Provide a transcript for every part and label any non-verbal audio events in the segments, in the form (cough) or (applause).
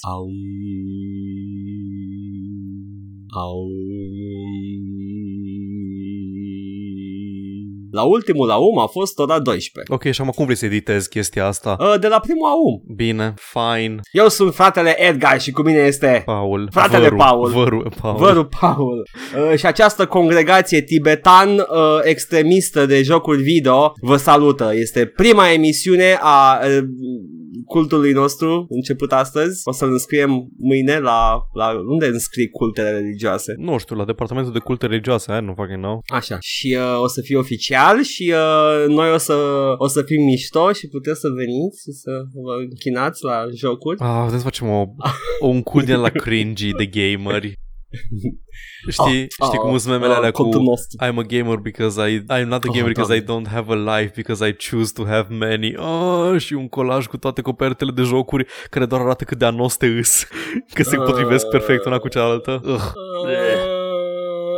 Au. Au. La ultimul aum a fost ora 12. Ok, și acum cum vrei să editezi chestia asta? Uh, de la primul aum. Bine, fine. Eu sunt fratele Edgar și cu mine este Paul. Fratele văru, Paul. Văru, Paul. Văru Paul. Uh, și această congregație tibetan uh, extremistă de jocuri video vă salută. Este prima emisiune a uh, cultului nostru început astăzi. O să-l înscriem mâine la, la unde înscrii cultele religioase. Nu știu, la departamentul de culte religioase, nu fucking know. Așa. Și uh, o să fie oficial și uh, noi o să, o să fim mișto și puteți să veniți și să vă închinați la jocuri. Ah, putem să facem o, un cult din la cringy de gameri. (laughs) Știi, Ah, știi cum ah, sunt memele ah, alea cu cultul nostru. I'm a gamer because I I'm not a Oh, gamer because Doamne. I don't have a life because I choose to have many. Oh, și un colaj cu toate copertele de jocuri care doar arată cât de anoste îs, (laughs) că se Ah. potrivesc perfect una cu cealaltă. Ugh. Uh,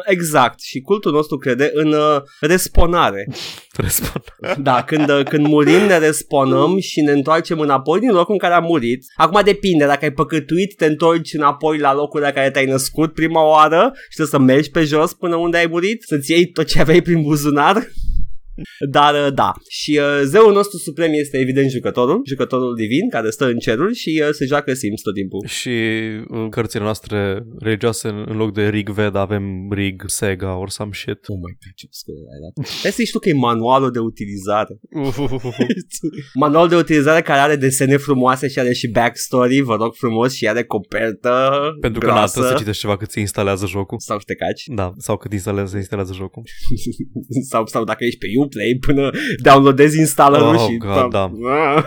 exact. Și cultul nostru crede în uh, responare. (laughs) Răspund. Da, când, uh, când murim ne responăm și ne întoarcem înapoi din locul în care am murit. Acum depinde, dacă ai păcătuit, te întorci înapoi la locul la care te-ai născut prima oară și trebuie să mergi pe jos până unde ai murit, să-ți iei tot ce aveai prin buzunar. Dar uh, da, și uh, zeul nostru suprem este evident jucătorul, jucătorul divin care stă în ceruri și uh, se joacă Sims tot timpul. Și în cărțile noastre religioase, în loc de Rig Veda, avem Rig Sega or some shit. Oh my god, ce scuze ai dat. Hai să știu că e manualul de utilizare. (laughs) Manual de utilizare care are desene frumoase și are și backstory, vă rog frumos, și are copertă Pentru că n-a grasă. trebuie să citești ceva cât se instalează jocul. Sau ștecaci. Da, sau cât instalează, se instalează jocul. (laughs) sau, sau dacă ești pe Uplay până downloadezi installerul Oh, și... God, da. (laughs)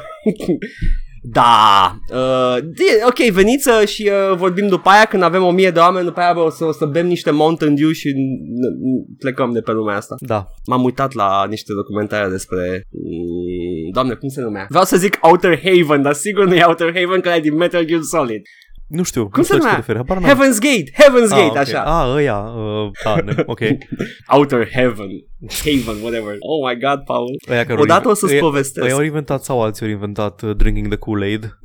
Da, uh, de- ok, veniți uh, și uh, vorbim după aia când avem o mie de oameni, după aia bă, o să, o să bem niște Mountain Dew și n- n- plecăm de pe lumea asta. Da. M-am uitat la niște documentare despre... mm, Doamne, cum se numea? Vreau să zic Outer Haven, dar sigur nu e Outer Haven, că e din Metal Gear Solid. Nu știu. Cum nu se știu la ce numea? te referi, habar n-am. Heaven's Gate, Heaven's Ah, Gate, ok. așa. Ah, ăia. Uh, da, ne- (laughs) ok. Outer Heaven, Haven, whatever. Oh my god, Paul. Ăia care Odată au- o să-ți ăia- povestesc. Ăia au inventat sau alții au inventat uh, Drinking the Kool-Aid.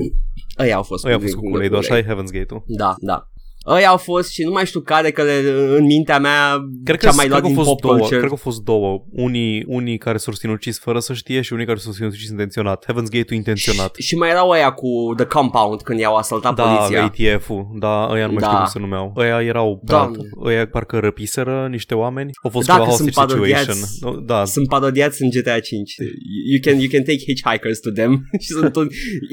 Ăia au fost. Ăia au fost cu Kool-Aid, așa e Heaven's Gate-ul. Da, da. Ăia au fost și nu mai știu care, că le, în mintea mea Cred că, ce-am mai cred luat că din au fost pop două, culture. cred că au fost două. Unii, unii care s-au sinucis fără să știe și unii care s-au sinucis intenționat. Heaven's Gate-ul intenționat. Și, și mai erau ăia cu The Compound când i-au asaltat Da, poliția. ATF-ul, da, ăia nu mai Da. știu cum se numeau. Ăia erau, pe Doamne. altul. ăia parcă răpiseră niște oameni. Au fost Da, ceva că sunt hostage situation. parodiați. No, Da, Sunt parodiați în GTA 5. You can, you can take hitchhikers to them. (laughs) și sunt un,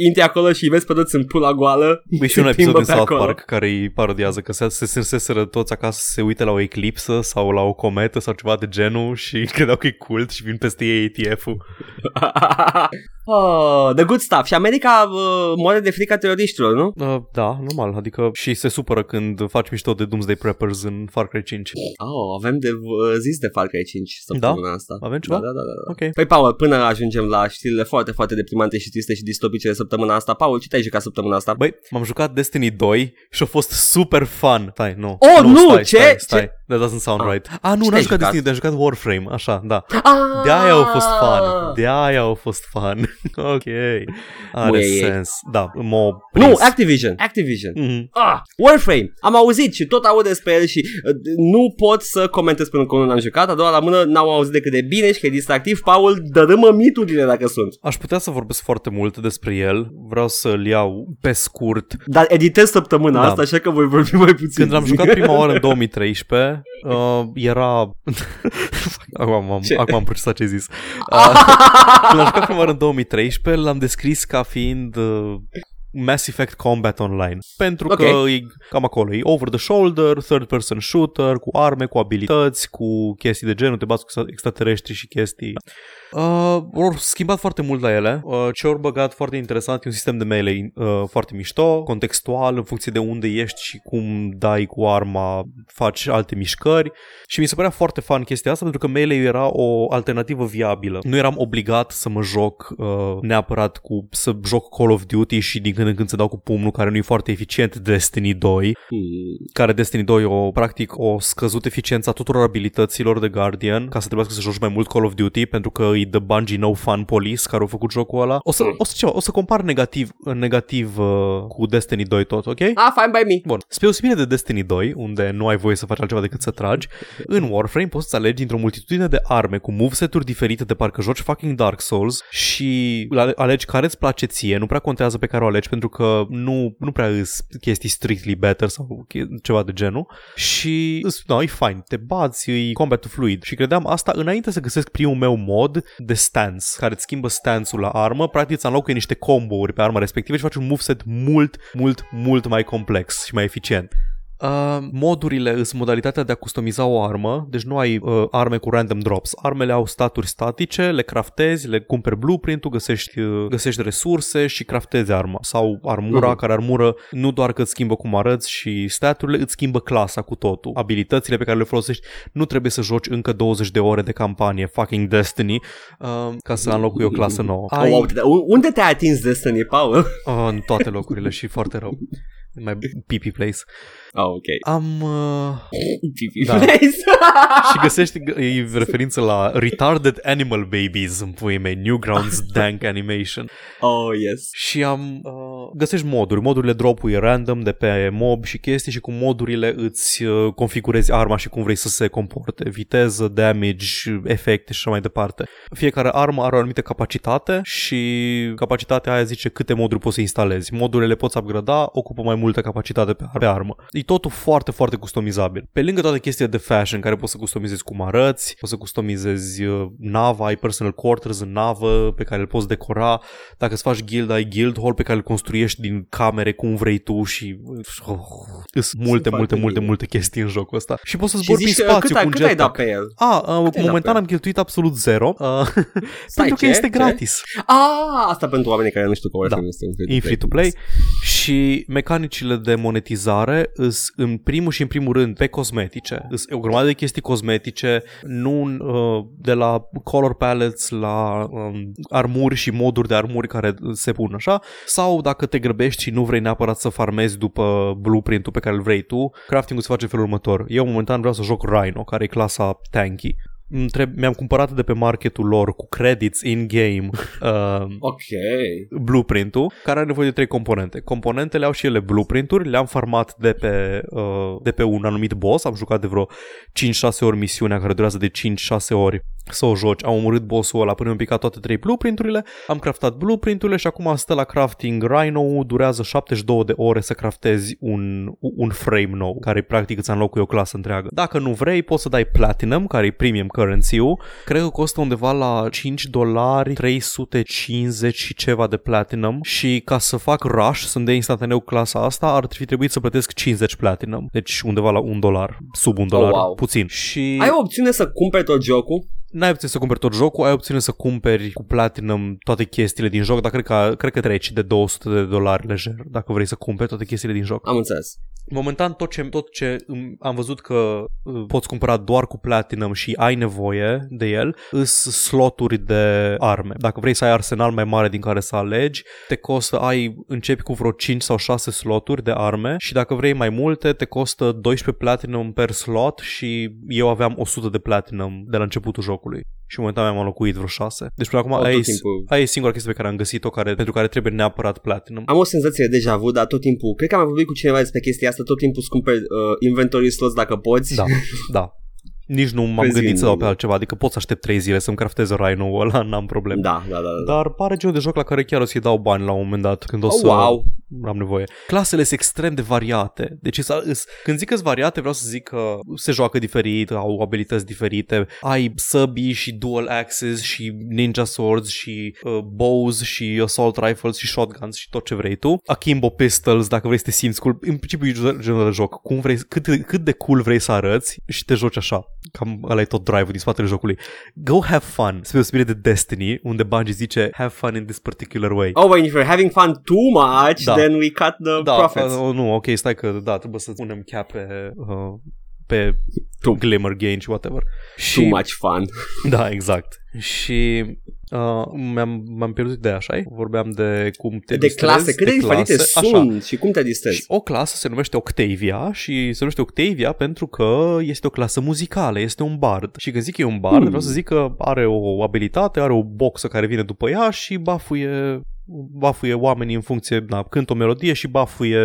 intri acolo și îi vezi pe toți în pula goală. Băi, și Se un episod plimbă din pe South acolo. Park care îi parodiază că se, se, se, se toți acasă să se uite la o eclipsă sau la o cometă sau ceva de genul și (laughs) credeau că e cult și vin peste ei ATF-ul. (laughs) oh, the good stuff. Și America uh, moare de frica teroriștilor, nu? Uh, da, normal, adică și se supără când faci mișto de Doomsday Preppers în Far Cry 5. Oh, avem de uh, zis de Far Cry 5 săptămâna asta. Avem ceva? Da, da, da, da. Ok. Păi, Paul, până ajungem la știrile foarte, foarte deprimante și triste și distopice de săptămâna asta, Paul, ce te-ai jucat săptămâna asta? Băi, m-am jucat Destiny 2 și a fost super fun. Stai, nu. Oh, nu, stai, ce? Stai, stai. Ce? That doesn't sound Ah. right. Ah, nu, Ce n-am te-ai jucat jucat? Destiny 2, am jucat Warframe, așa, da. Ah! De aia au fost fun. De aia au fost fun. (laughs) ok. Are Muie ei. sens. Da, m-a Nu, prins. Activision, Activision. Mhm. Ah, Warframe. Am auzit și tot aud despre el și uh, nu pot să comentez până când nu l-am jucat, a doua la mână n-am auzit decât de bine și că e distractiv. Paul, dărâmă miturile dacă sunt. Aș putea să vorbesc foarte mult despre el. Vreau să-l iau pe scurt. Dar editez săptămâna Da. asta, așa că voi vorbi mai puțin. Când l-am jucat prima oară în (laughs) 2013, uh, era... (laughs) acum, am, Ce? acum am procesat ce ai zis. Uh, când l-am jucat prima oară în 2013, l-am descris ca fiind... Uh, Mass Effect Combat Online. Pentru că Ok. e cam acolo. E over the shoulder, third person shooter Cu arme, cu abilități Cu chestii de genul Te bați cu extraterestri și chestii Uh, au schimbat foarte mult la ele. Uh, ce au băgat foarte interesant e un sistem de melee uh, foarte mișto, contextual, în funcție de unde ești și cum dai cu arma, faci alte mișcări. Și mi se părea foarte fan chestia asta pentru că melee era o alternativă viabilă. Nu eram obligat să mă joc uh, neapărat cu să joc Call of Duty și din când când în când se dau cu pumnul, care nu e foarte eficient, Destiny 2, Hmm. care Destiny 2 o, practic o scăzut eficiența tuturor abilităților de Guardian ca să trebuiască să joci mai mult Call of Duty pentru că e The Bungie No Fun Police care au făcut jocul ăla. O să, o să, ceva, o să compar negativ, negativ uh, cu Destiny 2 tot, ok? Ah, fine by me. Bun. Spre deosebire de Destiny 2, unde nu ai voie să faci altceva decât să tragi, în Warframe poți să alegi dintr-o multitudine de arme cu moveset-uri diferite de parcă joci fucking Dark Souls și ale- alegi care îți place ție, nu prea contează pe care o alegi pentru că nu, nu prea îs chestii strictly better sau che- ceva de genul și îs- no, e fine, te bați, e combat fluid și credeam asta înainte să găsesc primul meu mod de stance, care îți schimbă stance-ul la armă, practic îți înlocuie niște combo-uri pe arma respectivă și faci un moveset mult, mult, mult mai complex și mai eficient. Uh, modurile sunt modalitatea de a customiza o armă, deci nu ai uh, arme cu random drops. Armele au staturi statice, le craftezi, le cumperi blueprint-ul, găsești, uh, găsești resurse și craftezi arma. Sau armura, Mhm. care armură nu doar că îți schimbă cum arăți și staturile, îți schimbă clasa cu totul. Abilitățile pe care le folosești nu trebuie să joci încă 20 de ore de campanie, fucking Destiny, uh, ca să înlocui o clasă nouă. Oh, wow, te- unde te-ai atins Destiny, Paul? Uh, în toate locurile și foarte rău. În mai pipi place. Oh, ok. Am... Uh, (laughs) Pipi Da. place. și găsești e referință la Retarded Animal Babies în puii mei, Newgrounds (laughs) Dank Animation. oh, yes. Și am... Uh, găsești moduri. Modurile drop random de pe mob și chestii și cu modurile îți uh, configurezi arma și cum vrei să se comporte. Viteză, damage, efecte și așa mai departe. Fiecare armă are o anumită capacitate și capacitatea aia zice câte moduri poți să instalezi. Modurile le poți upgrada, ocupă mai multă capacitate pe, pe armă. E totul foarte, foarte customizabil. Pe lângă toate chestiile de fashion care poți să customizezi cum arăți, poți să customizezi uh, nava, ai personal quarters în navă pe care îl poți decora, dacă îți faci guild, ai guild hall pe care îl construiești din camere cum vrei tu și oh, sunt multe, multe, foarte multe, bine. multe chestii în jocul ăsta. Și poți să Și zbori prin zici, uh, spațiu cât, cu ai, un cât ai dat jetpack. pe el? A, uh, ai dat momentan pe am cheltuit absolut zero, uh, (laughs) pentru că ce? este Ce? gratis. Ah, asta pentru oamenii care nu știu că Warframe Da. este un E free to play și mecanicile de monetizare îs în primul și în primul rând pe cosmetice. Îs o grămadă de chestii cosmetice, nu uh, de la color palettes la um, armuri și moduri de armuri care se pun așa, sau dacă te grăbești și nu vrei neapărat să farmezi după blueprint-ul pe care îl vrei tu, crafting-ul se face în felul următor. Eu momentan vreau să joc Rhino, care e clasa tanky. Îmi treb- mi-am cumpărat de pe marketul lor cu credits in-game (laughs) uh, Ok. blueprint-ul, care are nevoie de trei componente. Componentele au și ele blueprint-uri, le-am farmat de pe, uh, de pe un anumit boss, am jucat de vreo 5-6 ori misiunea care durează de 5-6 ori să o joci. Am omorât boss-ul ăla până am picat toate trei blueprint-urile, am craftat blueprint-urile și acum stă la crafting Rhino, durează 72 de ore să craftezi un, un frame nou, care practic îți înlocuie o clasă întreagă. Dacă nu vrei, poți să dai Platinum, care e premium currency-ul, cred că costă undeva la 5 dolari 350 și ceva de Platinum și ca să fac rush, să-mi dea instantaneu clasa asta, ar fi trebuit să plătesc 50 Platinum, deci undeva la un dolar, sub un dolar, wow. puțin. Și Ai o opțiune să cumperi tot jocul? N-ai opțiune să cumperi tot jocul, ai opțiune să cumperi cu Platinum toate chestiile din joc, dar cred că, cred că treci de 200 de dolari lejer dacă vrei să cumperi toate chestiile din joc. Am înțeles. Momentan tot ce, tot ce îmi- am văzut că uh, poți cumpăra doar cu Platinum și ai nevoie de el, îs sloturi de arme. Dacă vrei să ai arsenal mai mare din care să alegi, te costă, ai, începi cu vreo 5 sau 6 sloturi de arme și dacă vrei mai multe, te costă 12 Platinum per slot și eu aveam 100 de Platinum de la începutul jocului. Și momentan mi-am înlocuit vreo 6. Deci până acum Oh, tot aia e, timpul. aia e singura chestie pe care am găsit-o care, pentru care trebuie neapărat Platinum. Am o senzație de deja vu, dar tot timpul, cred că am mai vorbit cu cineva despre chestia asta, tot timpul îți cumperi uh, inventory slots dacă poți. Da, da. Nici nu m-am Pe gândit zi, să dau pe nu. altceva, adică pot să aștept 3 zile să-mi craftez Rhino-ul ăla, (laughs) n-am probleme. da, da, da. da. Dar pare genul de joc la care chiar o să-i dau bani la un moment dat, când o Oh, să wow. am nevoie. Clasele sunt extrem de variate. Deci îs- îs- când zic că sunt variate, vreau să zic că se joacă diferit, au abilități diferite. Ai săbii și dual axes și ninja swords și uh, bows și assault rifles și shotguns și tot ce vrei tu. Akimbo pistols, dacă vrei să te simți cool. În principiu e genul de joc. Cum vrei, cât, cât de cool vrei să arăți și te joci așa. Cam ăla e tot drive-ul din spatele jocului. Go have fun. Spre deosebire de Destiny, unde Bungie zice have fun in this particular way. Oh, but if you're having fun too much, Da. then we cut the da, profits. uh, nu, ok, stai că da, trebuie să punem cap pe, uh, pe Too- Glimmer Gain și whatever. Și, Too much fun. Da, exact. Și Uh, m-am, m-am pierdut de așa, vorbeam de cum te De distrezi, clase, cât de, diferite clase, sunt și cum te distrezi. Și o clasă se numește Octavia și se numește Octavia pentru că este o clasă muzicală, este un bard. Și când zic că e un bard, Hmm. vreau să zic că are o abilitate, are o boxă care vine după ea și bafuie bafuie oamenii în funcție, da, cântă o melodie și bafuie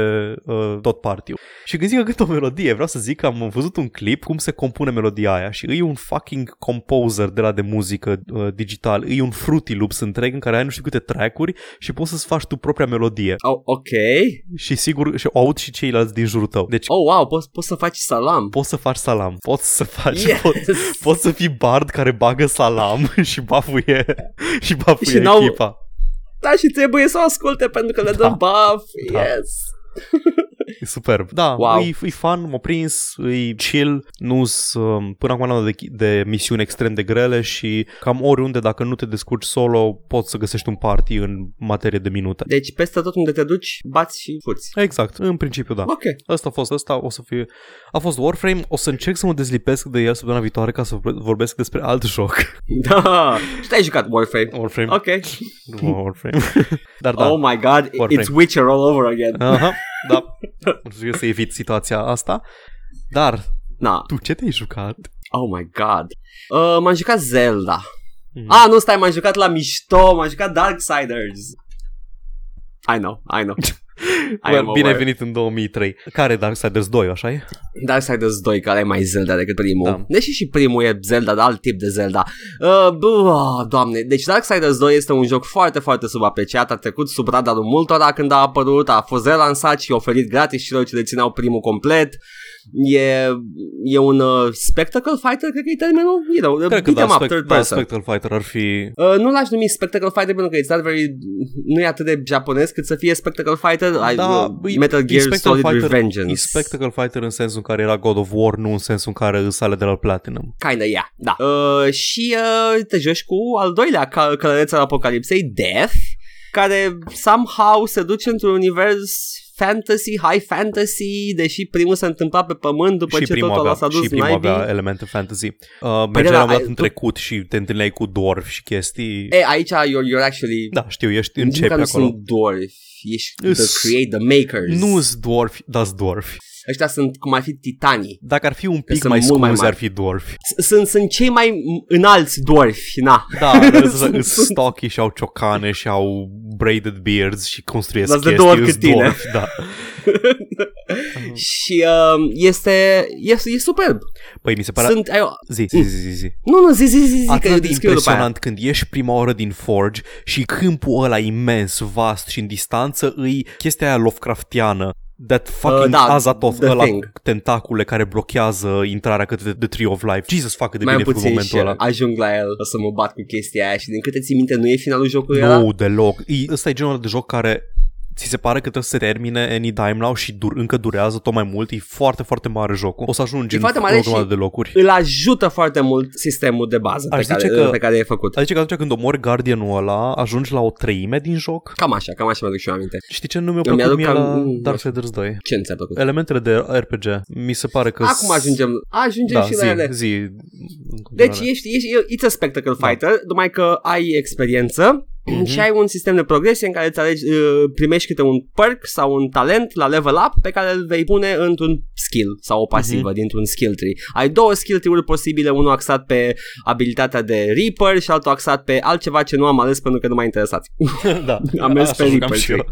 uh, tot party Și când zic că cântă o melodie, vreau să zic că am văzut un clip cum se compune melodia aia și e un fucking composer de la de muzică uh, digital, e un Fruity Loops întreg în care ai nu știu câte track-uri și poți să-ți faci tu propria melodie. Oh, ok. Și sigur, și o aud și ceilalți din jurul tău. Deci Oh, wow, poți, poți să faci salam. poți să faci salam, poți să faci, Yes! poți, poți să fii bard care bagă salam (laughs) și bafuie, și bafuie Și n-au- echipa. Da, și trebuie să o asculte pentru că le dă Da. buff. Da. Yes. (laughs) E superb. Da, Wow. e, e fun, m-a prins, e chill, nu um, până acum n-am de, de misiuni extrem de grele și cam oriunde, dacă nu te descurci solo, poți să găsești un party în materie de minute. Deci peste tot unde te duci, bați și fuți. Exact, în principiu da. Ok. Asta a fost, asta o să fie, a fost Warframe, o să încerc să mă dezlipesc de el săptămâna viitoare ca să vorbesc despre alt joc. (laughs) Da. Și te-ai jucat Warframe. Warframe, Ok. nu Warframe. (laughs) Dar da. Oh my god, Warframe. it's Witcher all over again. Aha, da. Încerc să evit situația asta. Dar, Na. tu ce te-ai jucat? Oh my god. Uh, m-am jucat Zelda. Mhm. Ah, nu, stai, m-am jucat la mișto, m-am jucat Darksiders. I know, I know. I am Bine ai aware. venit în 2003. Care Darksiders 2, așa e? Darksiders 2, care e mai Zelda decât primul. Da. Deși și primul e Zelda, dar alt tip de Zelda. Uh, bă, doamne, deci Darksiders 2 este un joc foarte, foarte subapreciat. A trecut sub radarul multora când a apărut, a fost relansat și oferit gratis celor ce dețineau primul complet. E, e un uh, spectacle fighter, cred că e termenul? You know, Cred că beat 'em da, up, spect- third da, person. Spectral Fighter ar fi... Uh, nu l-aș numi Spectacle Fighter pentru că it's not very, nu e atât de japonez cât să fie Spectacle Fighter. I, Da, uh, e- Metal e Gear Spectral Solid Fighter- Revengeance. E Spectacle Fighter în sensul în care era God of War, nu în sensul în care îs ale de la Platinum. Kinda, yeah, da. Uh, și uh, te joci cu al doilea ca- călăreț al apocalipsei, Death, care somehow se duce într-un univers fantasy, high fantasy, deși primul se întâmpla pe pământ după și ce primul totul avea, s-a dus și primul naibii. avea elemente fantasy. Uh, Păi mergeai da, la un dat ai- în tu- trecut și te întâlneai cu dwarf și chestii. E, aici you're, you're actually... Da, știu, ești nici începi măcar nu acolo. sunt dwarf, ești the Îs- create, the makers. Nu-s dwarf, da dwarf. Ăștia sunt cum ar fi titanii. Dacă ar fi un pic Sunt mai mult mai scuzi, mari. ar fi dwarf. S- Sunt, sunt cei mai înalți dwarfi, na. Da, (laughs) Sunt- sunt stocky și au ciocane și au braided beards și construiesc Dar-s de chestii. două ori îs cât tine. dwarf, Da. (laughs) și uh, este, este, e superb. Păi mi se pare... Sunt, ai, Zi, zi, zi, zi, zi. nu, nu, zi, zi, zi, zi, că Atât de descriu după aia. impresionant când ieși prima oară din Forge și câmpul ăla imens, vast și în distanță îi chestia aia Lovecraftiană. That fucking Uh, da, Azathoth The ăla Thing. cu tentacule care blochează intrarea către The Tree of Life. Jesus, fuck, cât de Mai bine am e făcut puțin și momentul ăla. ajung la el, o să mă bat cu chestia aia și din câte ții minte nu e finalul jocului ăla? Nu, deloc. E, ăsta e genul de joc care ți se pare că trebuie să se termine anytime now și dur, încă durează tot mai mult. E foarte, foarte mare jocul. O să ajungi E în foarte mare o grămadă și- de locuri. Îl ajută foarte mult sistemul de bază pe Aș care, zice că- pe care e făcut. Adică că atunci când omori Guardianul ăla, ajungi la o treime din joc. Cam așa, cam așa mi-aduc și eu aminte. Știi ce nu mi-a Îmi plăcut aduc mie cam- la mm, Darksiders 2? Ce nu ți-a plăcut? Elementele de RPG. Mi se pare că... Acum ajungem, ajungem da, și zi, la ele. zi. în Deci continuare. ești, ești, it's a spectacle Da. fighter, numai că ai experiență Mhm. și ai un sistem de progresie în care îți alegi, uh, primești câte un perk sau un talent la level up pe care îl vei pune într-un skill sau o pasivă Mhm. dintr-un skill tree. Ai două skill tree-uri posibile, unul axat pe abilitatea de Reaper și altul axat pe altceva ce nu am ales pentru că nu m-a interesat. (laughs) da, Am mers așa pe jucam Reaper și eu.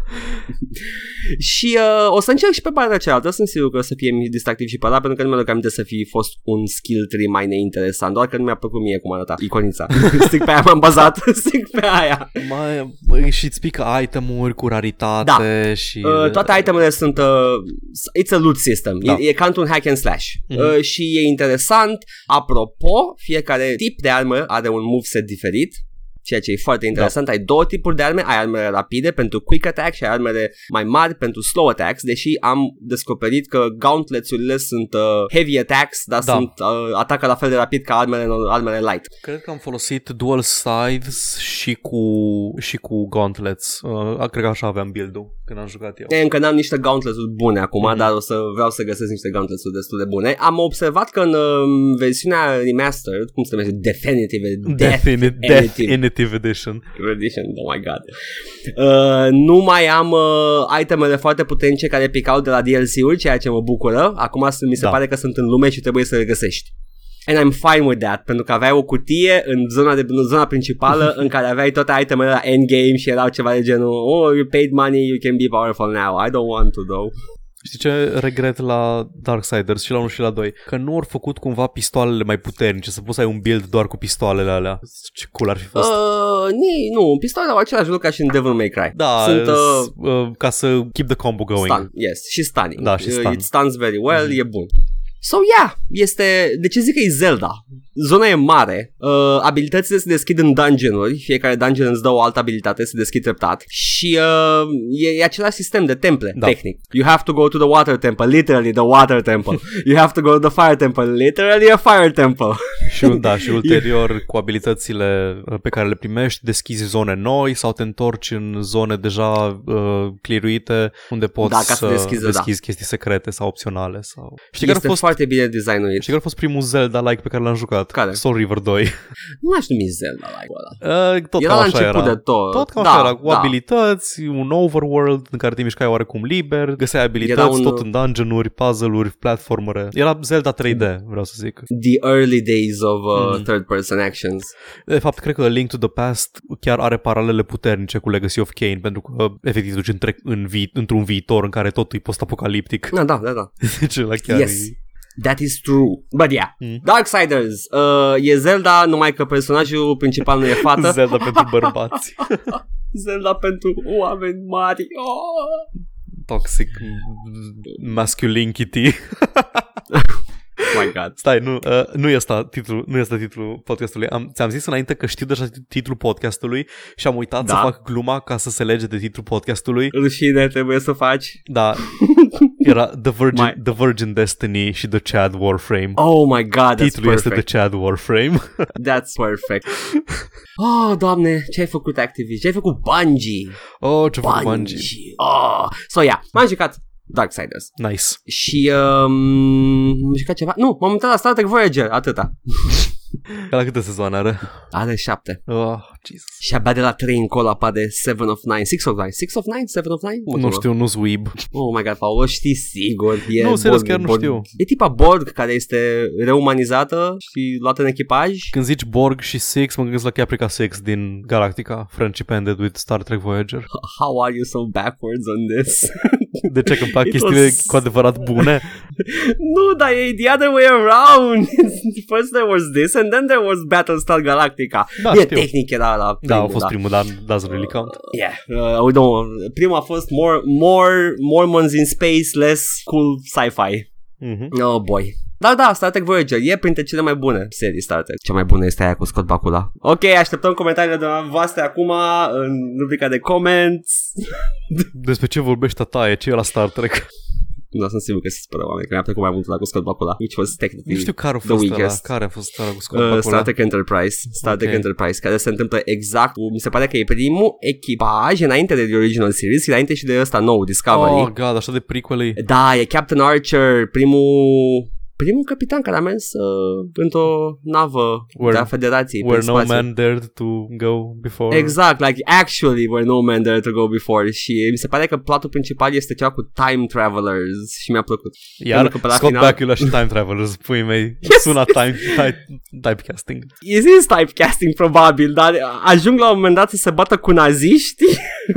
(laughs) și uh, o să încerc și pe partea cealaltă, sunt sigur că o să fie distractiv și pe ăla, pentru că nu mi-aduc aminte să fi fost un skill tree mai neinteresant, doar că nu mi-a plăcut mie cum arăta iconița. (laughs) Strict pe aia m-am bazat, strict pe aia. Mai, mai, și îți pică item-uri cu raritate și... Uh, toate itemele sunt uh, it's a loot system. Da. E, e ca un hack and slash. Mhm. Uh, și e interesant. Apropo, fiecare tip de armă are un moveset diferit. Ceea ce e foarte interesant, ai două tipuri de arme, ai armele rapide pentru quick attack și ai armele mai mari pentru slow attacks, deși am descoperit că gauntlets-urile sunt uh, heavy attacks, dar Da. sunt uh, atacă la fel de rapid ca armele, armele light. Cred că am folosit dual scythes și cu, și cu gauntlets. Uh, cred că așa aveam build-ul. Când am jucat eu. E, încă n-am niște gauntlets-uri bune acum, Mhm. dar o să vreau să găsesc niște gauntlets-uri destul de bune. Am observat că în um, versiunea remastered, cum se numește, Definitive, Death Defini- Definitive Edition. Edition, oh my god. Uh, nu mai am uh, itemele foarte puternice care picau de la DLC-uri, ceea ce mă bucură. Acum sunt- mi se Da. pare că sunt în lume și trebuie să le găsești. And I'm fine with that, pentru că aveai o cutie în zona, de, în zona principală (laughs) în care aveai toate itemele la endgame și erau ceva de genul Oh, you paid money, you can be powerful now. I don't want to though. Știi ce regret la Darksiders și la 1 și la 2? Că nu au făcut cumva pistoalele mai puternice, să poți să ai un build doar cu pistoalele alea. Ce cool ar fi fost. Uh, ni, nu, pistolele au același lucru ca și în Devil May Cry. da, sunt, uh, s- uh, ca să keep the combo going. Stun, yes, și stunning. Da, și Uh, stun. It stuns very well, Mhm. e bun. So, yeah, este... De ce zic că e Zelda? Zona e mare, uh, abilitățile se deschid în dungeon-uri, fiecare dungeon îți dă o altă abilitate, se deschid treptat și uh, e, e același sistem de temple, Da. tehnic. You have to go to the water temple, literally the water temple. (laughs) you have to go to the fire temple, literally a fire temple. (laughs) Și, da, și (laughs) ulterior cu abilitățile uh, pe care le primești deschizi zone noi sau te întorci în zone deja uh, clearuite unde poți Da, ca să să deschizi, da. deschizi chestii secrete sau opționale. Sau... Știi, care a este fost, foarte bine designuit. știi care a fost primul Zelda-like pe care l-am jucat? Care? Soul River 2. Nu aș numi Zelda like ăla. (laughs) Uh, tot Era cam la așa început era. de tot. Tot cam da, așa era, cu da. abilități, un overworld în care te mișcai oarecum liber, găseai abilități, Era un- tot în dungeon-uri, puzzle-uri, platformere. Era Zelda 3D, vreau să zic. The early days of uh, Mm. third person actions. De fapt, cred că A Link to the Past chiar are paralele puternice cu Legacy of Kain, pentru că efectiv duci între, în vi- într-un viitor în care totul e post-apocaliptic. Da, da, da, da. (laughs) Deci la chiar Yes. e... That is true. But yeah. Mm. Darksiders. Uh, e Zelda, numai că personajul principal nu e fată. (laughs) Zelda pentru bărbați. (laughs) Zelda pentru oameni mari. Oh. Toxic masculinity. (laughs) Oh my god. Stai, nu, uh, nu e asta titlul, nu e asta titlul podcastului. Am, ți-am zis înainte că știu deja titlul podcastului și am uitat Da. să fac gluma ca să se lege de titlul podcastului. Rușine trebuie să faci. Da, (laughs) era The Virgin, Mai- The Virgin Destiny și The Chad Warframe. Oh my god, that's Titlul este perfect. The Chad Warframe. (laughs) That's perfect. Oh, doamne, ce ai făcut Activision? Ce ai făcut Bungie? Oh, ce fac Bungie. Bungie. Oh. So, yeah, m-am jucat Darksiders. Nice. Și um, am jucat ceva? Nu, m-am uitat la Star Trek Voyager, atâta. Ca la câte sezoane are? Are șapte. Oh, Jesus. Și abia de la 3 încolo apare 7 of 9, 6 of 9, 6 of 9, 7 of 9? Nu știu, nu weeb. Oh my god, Paul, o știi sigur. E Nu, serios, chiar nu știu. E tipa Borg care este reumanizată și luată în echipaj. Când zici Borg și Six, mă gândesc la Caprica 6 din Galactica, Friendship Ended with Star Trek Voyager. How are you so backwards on this? De ce? Că îmi plac It chestiile was- cu adevărat bune? (laughs) nu, dar e the other way around. (laughs) First there was this and then there was Battlestar Galactica. Da, Bine, știu. tehnic era la Da, primul, a fost primul, dar doesn't really count. Yeah, uh, we don't. Primul a fost more, more Mormons in space, less cool sci-fi. Mhm. Oh boy. Da, da, Star Trek Voyager e printre cele mai bune serii Star Trek. Cea mai bună este aia cu Scott Bakula. Ok, așteptăm comentariile de voastre acum în rubrica de comments. Despre ce vorbești tataie? Ce e la Star Trek? (laughs) Nu sunt sigur că se spără oameni, că mi-a plăcut mai mult la cu Scott Bakula, which was technically Nu știu care a the fost ăla. weakest. Care a fost ăla cu Scott Uh, Bakula? Star Trek Enterprise Star Trek Ok. Enterprise Care se întâmplă exact cu, Mi se pare că e primul echipaj Înainte de The Original Series Înainte și de ăsta nou Discovery Oh, god, așa de prequel Da, e Captain Archer Primul Primul capitan care a mers uh, Într-o navă Where- De a federației Where prin no spațiu. man dared to go before. Exact, like actually where no man dared to go before Și mi se pare că platul principal este ceva cu time travelers Și mi-a plăcut Iar Pentru că pe la Scott final- Bakula și Time Travelers, pui mei, (laughs) suna time, type, typecasting. It is typecasting probabil Dar ajung la un moment dat să se bată cu naziști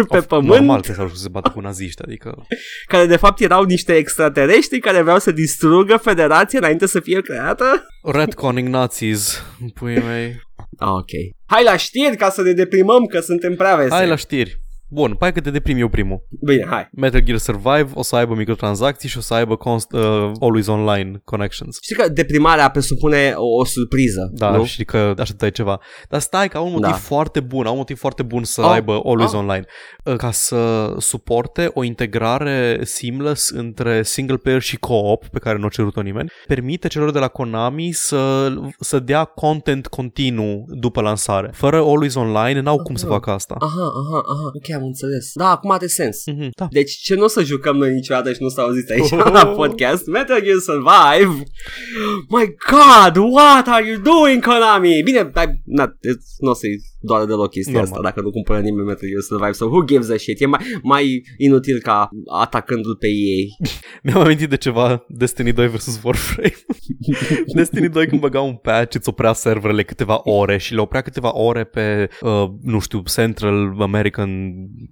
Pe Of, pământ Normal că s-au să se bată cu naziști, adică... Care de fapt erau niște extraterestri Care vreau să distrugă federația Înainte să fie creată Retconning Nazis, pui mei. Ah, Ok Hai la știri ca să ne deprimăm Că suntem prea veseli Hai la știri. Bun, hai că te deprim eu primul. Bine, hai Metal Gear Survive o să aibă microtransacții și o să aibă const, uh, always online connections. Știi că deprimarea presupune o, o surpriză Da, nu? și că așteptai ceva. Dar stai că au un motiv Da. foarte bun, au un motiv foarte bun să Oh, aibă always oh. online. Uh, Ca să suporte o integrare seamless între single player și co-op, pe care nu a cerut-o nimeni, permite celor de la Konami să, să dea content continuu după lansare. Fără always online, n-au cum să Aha. facă asta. Aha, aha, aha Ok, am înțeles. Da, acum are sens. Mhm, Da. Deci ce nu o să jucăm noi niciodată și nu s-a auzit aici Oh. la podcast? Metal Gear Survive! My God, what are you doing, Konami? Bine, dai, na, nu o să-i doară deloc chestia Normal. asta dacă nu cumpără nimeni Metal Gear Survive. So who gives a shit? E mai, mai inutil ca atacându-l pe ei. (laughs) Mi-am amintit de ceva Destiny 2 vs Warframe. (laughs) Destiny 2 când băga un patch îți oprea serverele câteva ore și le oprea câteva ore pe, uh, nu știu, Central American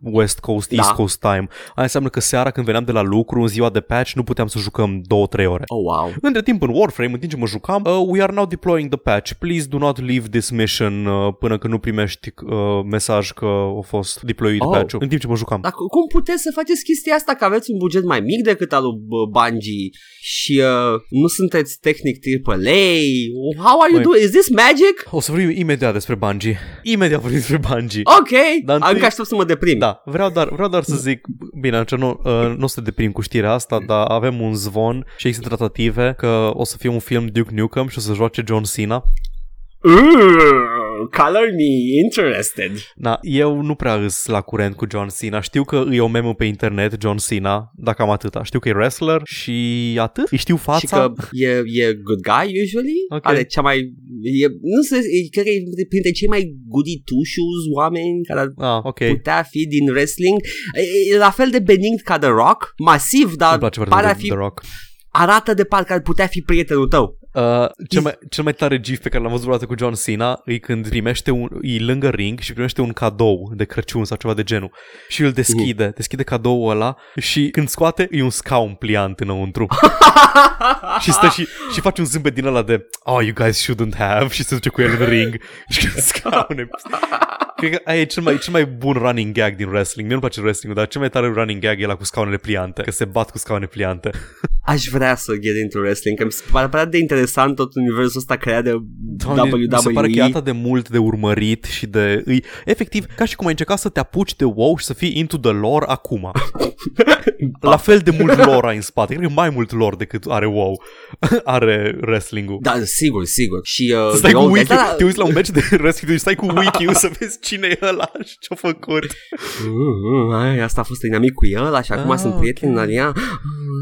West Coast, Da. East Coast time. Aia înseamnă că seara când veneam de la lucru, în ziua de patch, nu puteam să jucăm 2-3 ore. Oh, wow. Între timp în Warframe, în timp ce mă jucam, uh, we are now deploying the patch. Please do not leave this mission uh, până când nu primești uh, mesaj că a fost deployed Oh. patch-ul. În timp ce mă jucam. Dar cu- cum puteți să faceți chestia asta că aveți un buget mai mic decât al lui bă, Bungie și uh, nu sunteți tehnic AAA? How are you Băi. doing? Is this magic? O să vorbim imediat despre Bungie. Imediat vorbim despre Bungie. Ok, Dar întâi- încă aștept să mă deprim. Da, vreau doar, vreau doar să zic, bine, atunci nu, uh, nu o să te deprim cu știrea asta, dar avem un zvon și există tratative că o să fie un film Duke Nukem și o să joace John Cena. Ooh, color me interested. Na, eu nu prea îs la curent cu John Cena. Știu că e o memă pe internet, John Cena, dacă am atâta. Știu că e wrestler și atât. Îi știu fața. Și că e, e good guy usually Ok. Are cea mai e, Nu știu, e- cred că e printre cei mai goody two shoes oameni Care ar Ah, ok. putea fi din wrestling e, e la fel de benign ca The Rock Masiv, dar Îmi place foarte pare a mult fi, The Rock. arată de parcă ar putea fi prietenul tău Uh, cel, mai, cel mai tare gif pe care l-am văzut vreodată cu John Cena e când primește un, e lângă ring și primește un cadou de Crăciun sau ceva de genul și îl deschide, deschide cadoul ăla și când scoate e un scaun pliant înăuntru (laughs) și stă și, și face un zâmbet din ăla de oh, you guys shouldn't have și se duce cu el în ring (laughs) și când scaune Cred că aia e cel mai, cel mai bun running gag din wrestling. Mie nu place wrestling dar cel mai tare running gag e la cu scaunele pliante. Că se bat cu scaune pliante. Aș vrea să get into wrestling Că mi se pare prea de interesant tot universul ăsta creat de Doamne, WWE mi se pare că e atât de mult de urmărit și de... Îi, efectiv, ca și cum ai încercat să te apuci de WoW și să fii into the lore acum. (laughs) La fel de mult lore ai în spate. Cred că mai mult lore decât are WoW. (laughs) are wrestling-ul. Da, sigur, sigur Și uh, Să stai The cu Old- wiki da, da, te uiți la un match de (laughs) wrestling și stai cu wiki să vezi cine e ăla și ce-a făcut. Mm, mm, ai, asta a fost inamic cu el și acum Ah, sunt prieteni ok. în alia.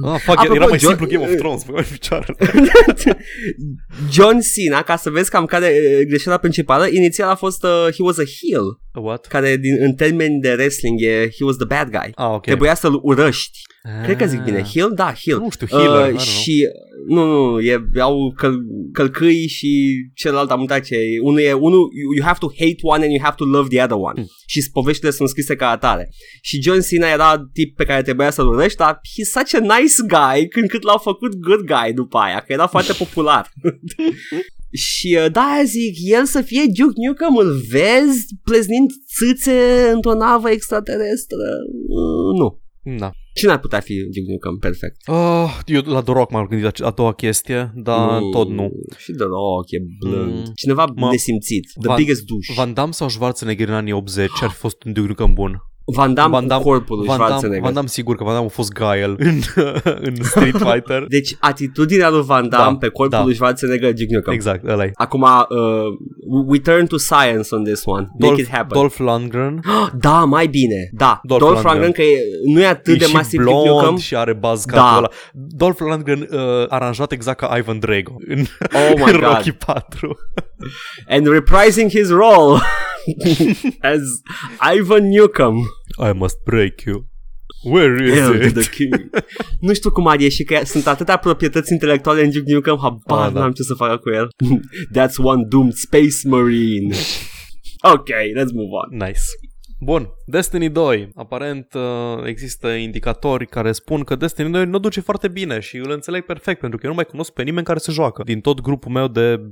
Ah, fuck, Apropo, era mai John- simplu Game of Thrones. Băi, picioarele. John Cena, ca să vezi cam care e greșeala principală, inițial a fost uh, he was a heel, What? care din, în termeni de wrestling e he was the bad guy. Ah, ok. Trebuia să-l urăști. Cred că zic bine. Ah. Heel? Da, heel. Nu știu, healer, I don't know. și nu, nu, e, au căl, călcâi și celălalt am uitat ce e. Unul e, unul, you, you have to hate one and you have to love the other one. Hmm. Și poveștile sunt scrise ca atare. Și John Cena era tip pe care trebuia să-l urăști, dar he's such a nice guy când cât l-au făcut good guy după aia, că era foarte popular. (laughs) Și uh, da, zic, el să fie Duke Nukem, îl vezi pleznind țâțe într-o navă extraterestră? Uh, nu. Da. Cine ar putea fi Duke Nukem perfect? Uh, eu la The Rock m-am gândit la a doua chestie, dar Mm, tot nu. Și The Rock e blând. Mm. Cineva Mă- nesimțit. The Van- biggest douche. Van, Van Damme sau Schwarzenegger în anii 80 ar fi fost un Duke Nukem bun. Van Damme, Van Damme- cu corpul lui Van Damme, Schwarzenegger. Van Damme sigur că Van Damme a fost Guile în, (laughs) în Street (laughs) Fighter. Deci atitudinea lui Van Damme Da, pe corpul da. lui Schwarzenegger Duke Nukem. exact, ăla Acum, uh, we turn to science on this one. Make it Dolph, happen. Dolph Lundgren (gasps) Da, mai bine. Da, Dolph Dolph, Lundgren. Lundgren că e, nu e atât e de și masiv Duke Nukem. blond și are buzz Da. da. ăla. Dolph Lundgren uh, aranjat exact ca Ivan Drago în, Oh my (laughs) în God. Rocky 4. And reprising his role as Ivan Newcomb. I must break you. Where is Hail to it? the king. (laughs) nu știu cum ar ieși că sunt atâtea proprietăți intelectuale în Duke Nukem, habar Ah, da. n-am ce să facă cu el. (laughs) That's one doomed space marine. (laughs) ok, let's move on. Nice. Bun, Destiny 2. Aparent uh, există indicatori care spun că Destiny 2 nu duce foarte bine și îl înțeleg perfect pentru că eu nu mai cunosc pe nimeni care să joacă din tot grupul meu de 10-12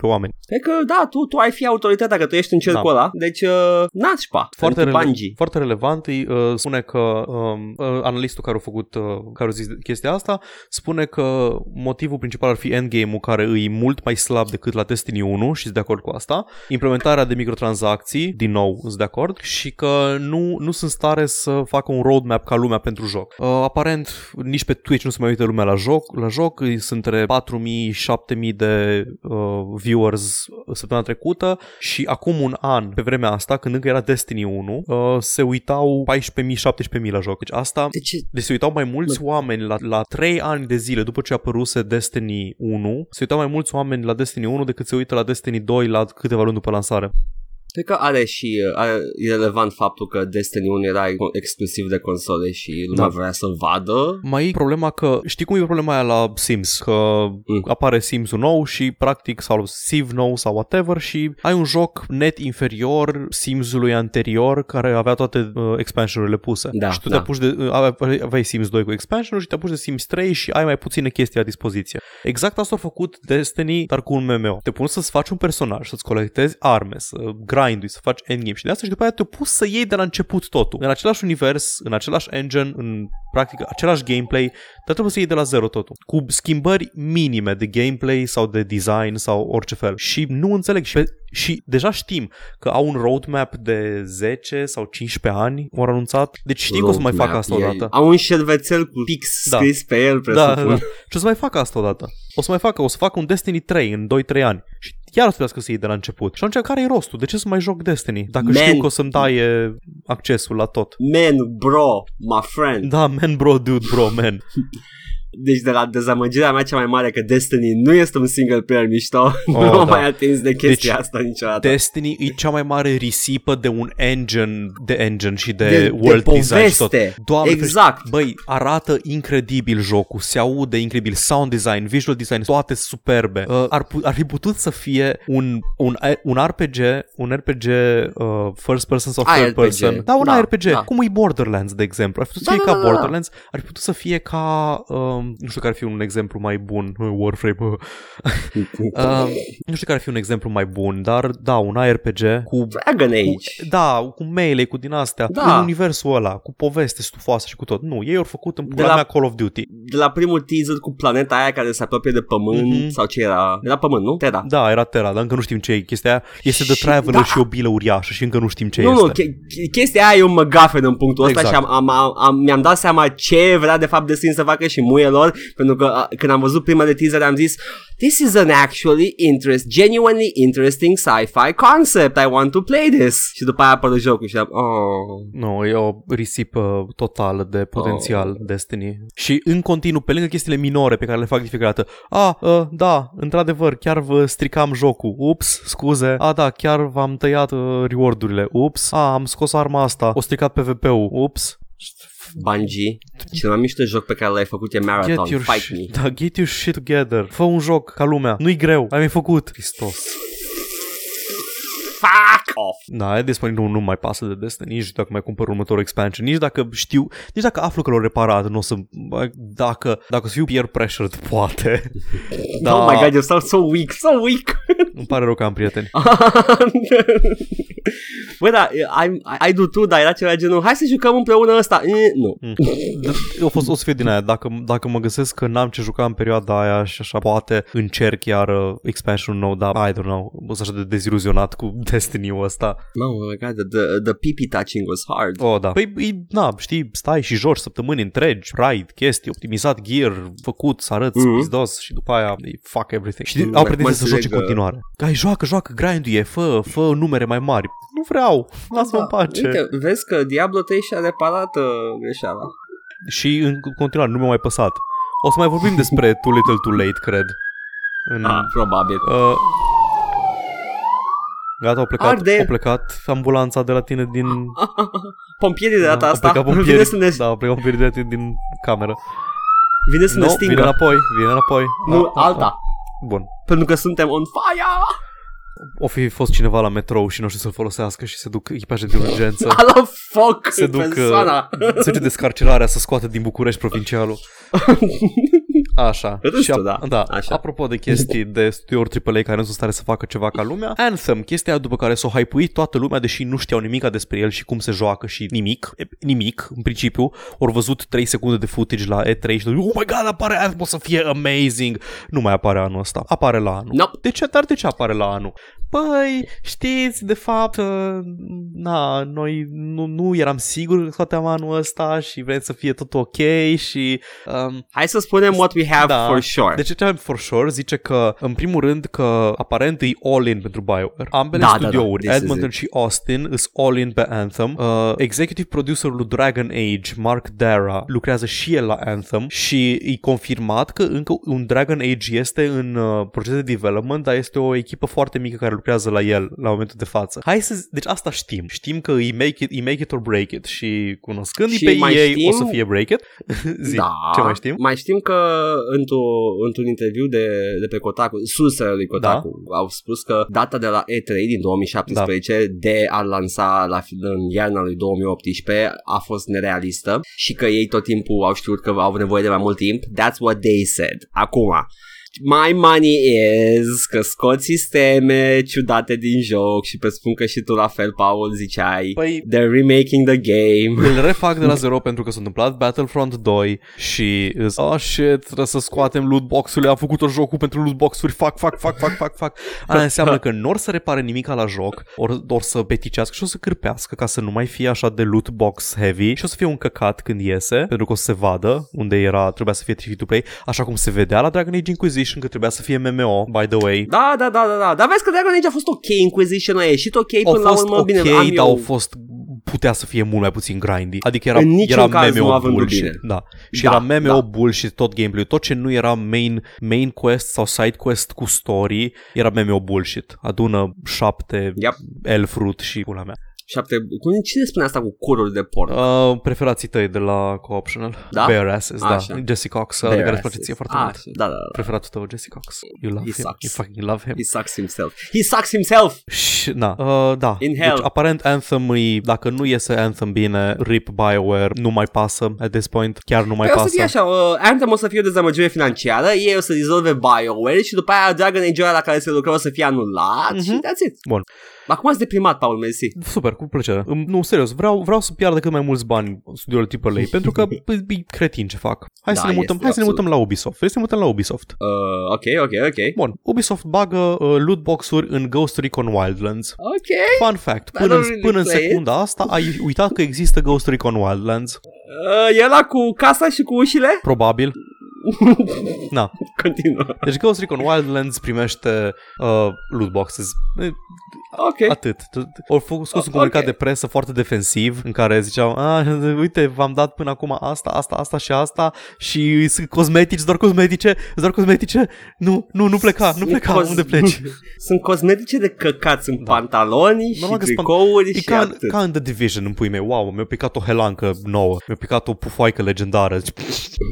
oameni. Cred că, da, tu, tu ai fi autoritatea că tu ești în cercul Da. ăla, deci uh, nașpa, Foarte, pentru rele- Bungie. foarte relevant îi, uh, spune că um, uh, analistul care a făcut uh, care a zis chestia asta spune că motivul principal ar fi endgame-ul care îi mult mai slab decât la Destiny 1 și sunt de acord cu asta. Implementarea de microtransacții, din nou sunt de acord. Joc și că nu, nu sunt stare să facă un roadmap ca lumea pentru joc. Uh, aparent, nici pe Twitch nu se mai uită lumea la joc, la joc sunt între 4.000-7.000 de uh, viewers săptămâna trecută și acum un an, pe vremea asta, când încă era Destiny 1, uh, se uitau 14.000-17.000 la joc. Deci asta, De ce? deci se uitau mai mulți oameni la, la 3 ani de zile după ce a apăruse Destiny 1, se uitau mai mulți oameni la Destiny 1 decât se uită la Destiny 2 la câteva luni după lansare. Cred că are și uh, are irrelevant faptul că Destiny 1 era exclusiv de console și lumea Da. vrea să vadă. Mai e problema că, știi cum e problema aia la Sims? Că Mm. apare Sims-ul nou și practic, sau Civ nou sau whatever și ai un joc net inferior Sims-ului anterior care avea toate uh, expansionurile puse. Da, și tu da. te apuci de, uh, aveai, aveai Sims 2 cu expansion și te apuci de Sims 3 și ai mai puține chestii la dispoziție. Exact asta a făcut Destiny, dar cu un MMO. Te pun să-ți faci un personaj, să-ți colectezi arme, să grindui, să faci endgame și de asta și după aia te pus să iei de la început totul. În același univers, în același engine, în practic același gameplay, dar trebuie să iei de la zero totul. Cu schimbări minime de gameplay sau de design sau orice fel. Și nu înțeleg. Și, și deja știm că au un roadmap de 10 sau 15 ani, au anunțat. Deci știm că o să mai facă asta Roadmap. odată. E- Au un șervețel cu pix Da. scris pe el, Da, da, presupun. da. Și o să mai facă asta odată. O să mai facă, o să facă un Destiny 3 în 2-3 ani. Și iar o să trebuiască să iei de la început. Și atunci care e rostul? De ce să mai joc Destiny? Dacă Man. știu că o să-mi taie accesul la tot. Man, bro, my friend. Da, man bro, dude bro, man. (laughs) Deci de la dezamăgirea mea cea mai mare că Destiny nu este un single player mișto, (laughs) Oh, nu am da. mai atins de chestia Deci, asta niciodată. Destiny e cea mai mare risipă de un engine, de engine și de, De- de world design și tot. poveste. Doamne, Exact. ferește, Băi, arată incredibil jocul, se aude incredibil, sound design, visual design, toate superbe. Uh, ar, pu- ar fi putut să fie un, un, un RPG, un RPG uh, first person sau third ARPG. person. Da, un Da, RPG. da. Cum e Borderlands, de exemplu. Ar fi putut să Da, fie da, ca da, da. Borderlands, ar fi putut să fie ca, um, nu știu care ar fi un exemplu mai bun, (laughs) Warframe. Uh, (laughs) nu știu care ar fi un exemplu mai bun, dar da, un ARPG cu Dragon Age. da, cu melee, cu din astea, Da. în universul ăla, cu poveste stufoasă și cu tot. Nu, ei au făcut în De pula la- mea Call of Duty. De la primul teaser cu planeta aia care se apropie de pământ Mhm. sau ce era? Era pământ, nu? Terra. Da, era Terra, dar încă nu știm ce e. Chestia aia este The Și- Traveler da. și o bilă uriașă și încă nu știm ce nu, este. nu, che- che- chestia aia e un McGuffin în punctul ăsta Exact. și am, am, am, am, mi-am dat seama ce vrea de fapt Destiny să facă și muie lor, pentru că a, când am văzut primele teaser am zis This is an actually interest, genuinely interesting sci-fi concept, I want to play this. Și după aia a apărut jocul și am, oh, Nu, e o risipă totală de potențial Oh. Destiny. Și în continuu, pe lângă chestiile minore pe care le fac de fiecare dată, a, uh, da, într-adevăr, chiar vă stricam jocul, ups, scuze, a, da, chiar v-am tăiat uh, reward-urile, ups, a, am scos arma asta, o stricat PvP-ul, ups, Bungie. Cel mai mișto joc pe care l-ai făcut e Marathon, Get your, Fight shit, Me. da, get your shit together. Fă un joc ca lumea. Nu-i greu. Ai mai făcut. Hristos. Fuck off! Da, e despre nu, nu mai pasă de Destiny, nici dacă mai cumpăr următorul expansion, nici dacă știu, nici dacă aflu că l-au reparat, nu o să, dacă, dacă o să fiu peer pressured, poate. (laughs) Da, Oh my god, you sound so weak, so weak! îmi pare rău că am prieteni. (laughs) Bă, da, ai, ai du tu, dar era ceva genul, hai să jucăm împreună ăsta. E, nu. Mm. D- Eu fost, o să fie din aia, dacă, dacă mă găsesc că n-am ce juca în perioada aia și așa, poate încerc iar uh, expansion nou, dar I don't know, o să așa de deziluzionat cu Destiny-ul ăsta. No, oh my god, the, the PP touching was hard. Oh, da. Păi, e, na, știi, stai și joci săptămâni întregi, raid, chestii, optimizat gear, făcut, să arăți Mhm. mm-hmm. pizdos și după aia e fuck everything. Și Mm, au acum pretenție să joci în înțeleg, uh, continuare. Hai, joacă, joacă, grinduie, fă, fă numere mai mari. Nu vreau, lasă-mă în pace. Da, Uite, vezi că Diablo 3 și-a reparat uh, greșeala. Și în continuare, nu mi-a mai păsat. O să mai vorbim despre Too Little Too Late, cred. În, Ah, probabil. uh, Gata, au plecat, Arde. au plecat ambulanța de la tine din... (laughs) Pompierii de data au asta plecat vine pompierii, să ne, da, au plecat pompierii de la tine din cameră. vine să ne Nu, stingă. vine înapoi, vine înapoi. Nu, Ah, ah, alta. ah. Bun. Pentru că suntem on fire! O fi fost cineva la metrou și nu știu să-l folosească și se duc echipaje de urgență. (laughs) Ala foc Se duc uh, persoana. se duce descarcerarea să scoată din București provincialul. (laughs) Așa. Râsul, și a- da. da. Așa. Apropo de chestii de studiouri AAA care nu sunt stare să facă ceva ca lumea, Anthem, chestia aia după care s-o hypuit toată lumea, deși nu știau nimic despre el și cum se joacă și nimic, e, nimic, în principiu, ori văzut 3 secunde de footage la E3 și oh my god, apare Anthem, o să fie amazing. Nu mai apare anul ăsta, apare la anul. Nope. De ce? Dar de ce apare la anul? Păi, știți, de fapt, uh, na, noi nu, nu eram siguri că scoateam anul ăsta și vrem să fie tot ok și... Um, Hai să spunem what we have da. for sure. Deci ce avem for sure zice că, în primul rând, că aparent e all-in pentru BioWare. Ambele Da, da, da, studiouri, this is Edmonton it. și Austin, îs all-in pe Anthem. Uh, executive producerul lui Dragon Age, Mark Dara, lucrează și el la Anthem și e confirmat că încă un Dragon Age este în uh, proces de development, dar este o echipă foarte mică care lucrează la el la momentul de față. Hai să, deci asta știm. Știm că e make it, e make it or break it și cunoscând Și pe mai ei știm- o să fie break it. (laughs) Zi, da. ce mai știm? Mai știm că într-o, într-un interviu de, de pe Kotaku, sursele lui Kotaku, da. au spus că data de la E3 din 2017 da. de a lansa la, în iarna lui 2018 a fost nerealistă și că ei tot timpul au știut că au nevoie de mai mult timp. That's what they said. Acum, My money is că scot sisteme ciudate din joc și presupun că și tu la fel, Paul, ziceai Păi- They're remaking the game Îl refac de la zero pentru că s-a întâmplat Battlefront 2 și îs, oh shit, trebuie să scoatem lootbox-urile, am făcut o jocul pentru lootbox-uri, fac, fac, fac, fac, fac, fac. Aia (laughs) înseamnă că nu or să repare nimic la joc, or, or să peticească și o să cârpească ca să nu mai fie așa de lootbox heavy și o să fie un căcat când iese, pentru că o să se vadă unde era, trebuia să fie free to play, așa cum se vedea la Dragon Age Inquisition că trebuia să fie MMO, by the way. Da, da, da, da, da. Dar vezi că Dragon Age a fost ok, Inquisition a ieșit ok Au până fost la urmă. ok, Bine, am dar eu... au fost putea să fie mult mai puțin grindy. Adică era, În niciun era caz nu MMO având bullshit. bine. Da. Și Da, era MMO da. bullshit tot gameplay Tot ce nu era main, main quest sau side quest cu story era MMO bullshit. Adună șapte Yep. elf root și pula mea. Șapte... Cum, cine spune asta cu cururi de porn? Uh, preferații tăi de la Co-optional? Da? Bare Asses, da. Așa. Jesse Cox, uh, Bare de care îți place asses. ție foarte Ah, mult. așa. Da, da, da. Preferatul tău, Jesse Cox. You love He him. sucks. You fucking love him. He sucks himself. He sucks himself! Și, na, uh, da. In deci, hell. aparent Anthem, e, dacă nu iese Anthem bine, RIP BioWare, nu mai pasă at this point, chiar nu mai Păi o să pasă. fie așa, uh, Anthem o să fie o dezamăgire financiară, ei o să dizolve BioWare și după aia Dragon Age ăla la care se lucra o să fie anulat Mhm. și that's it. Bun. Acum ați deprimat, Paul, mersi. Super, cu plăcere. Îmi- Nu, serios, vreau, vreau să piardă cât mai mulți bani studioul AAA, (laughs) pentru că e e cretin ce fac. Hai Da, să ne mutăm, este, hai să ne absolut. mutăm la Ubisoft. Vrei să ne mutăm la Ubisoft? Uh, ok, ok, ok. Bun, Ubisoft bagă uh, lootbox-uri în Ghost Recon Wildlands. Ok. Fun fact, I până, în, don't really până în play it. secunda asta ai uitat că există Ghost Recon Wildlands? Uh, e ăla cu casa și cu ușile? Probabil. (laughs) Na, Continuă. deci Ghost Recon Wildlands primește uh, loot boxes. E, Ok. Atât. Au făcut scos un comunicat Ok. de presă foarte defensiv în care ziceau, a, uite, v-am dat până acum asta, asta, asta și asta și sunt cosmetici, doar cosmetice, doar cosmetice. Nu, nu, nu pleca, nu Sunt pleca, cos- unde pleci? (laughs) Sunt cosmetice de căcat, sunt da. pantaloni și Normal că sunt pan- tricouri E și ca, în- atât. ca în The Division în pui mei. Wow, mi-a picat o helancă nouă. Mi-a picat o pufoaică legendară. Zici,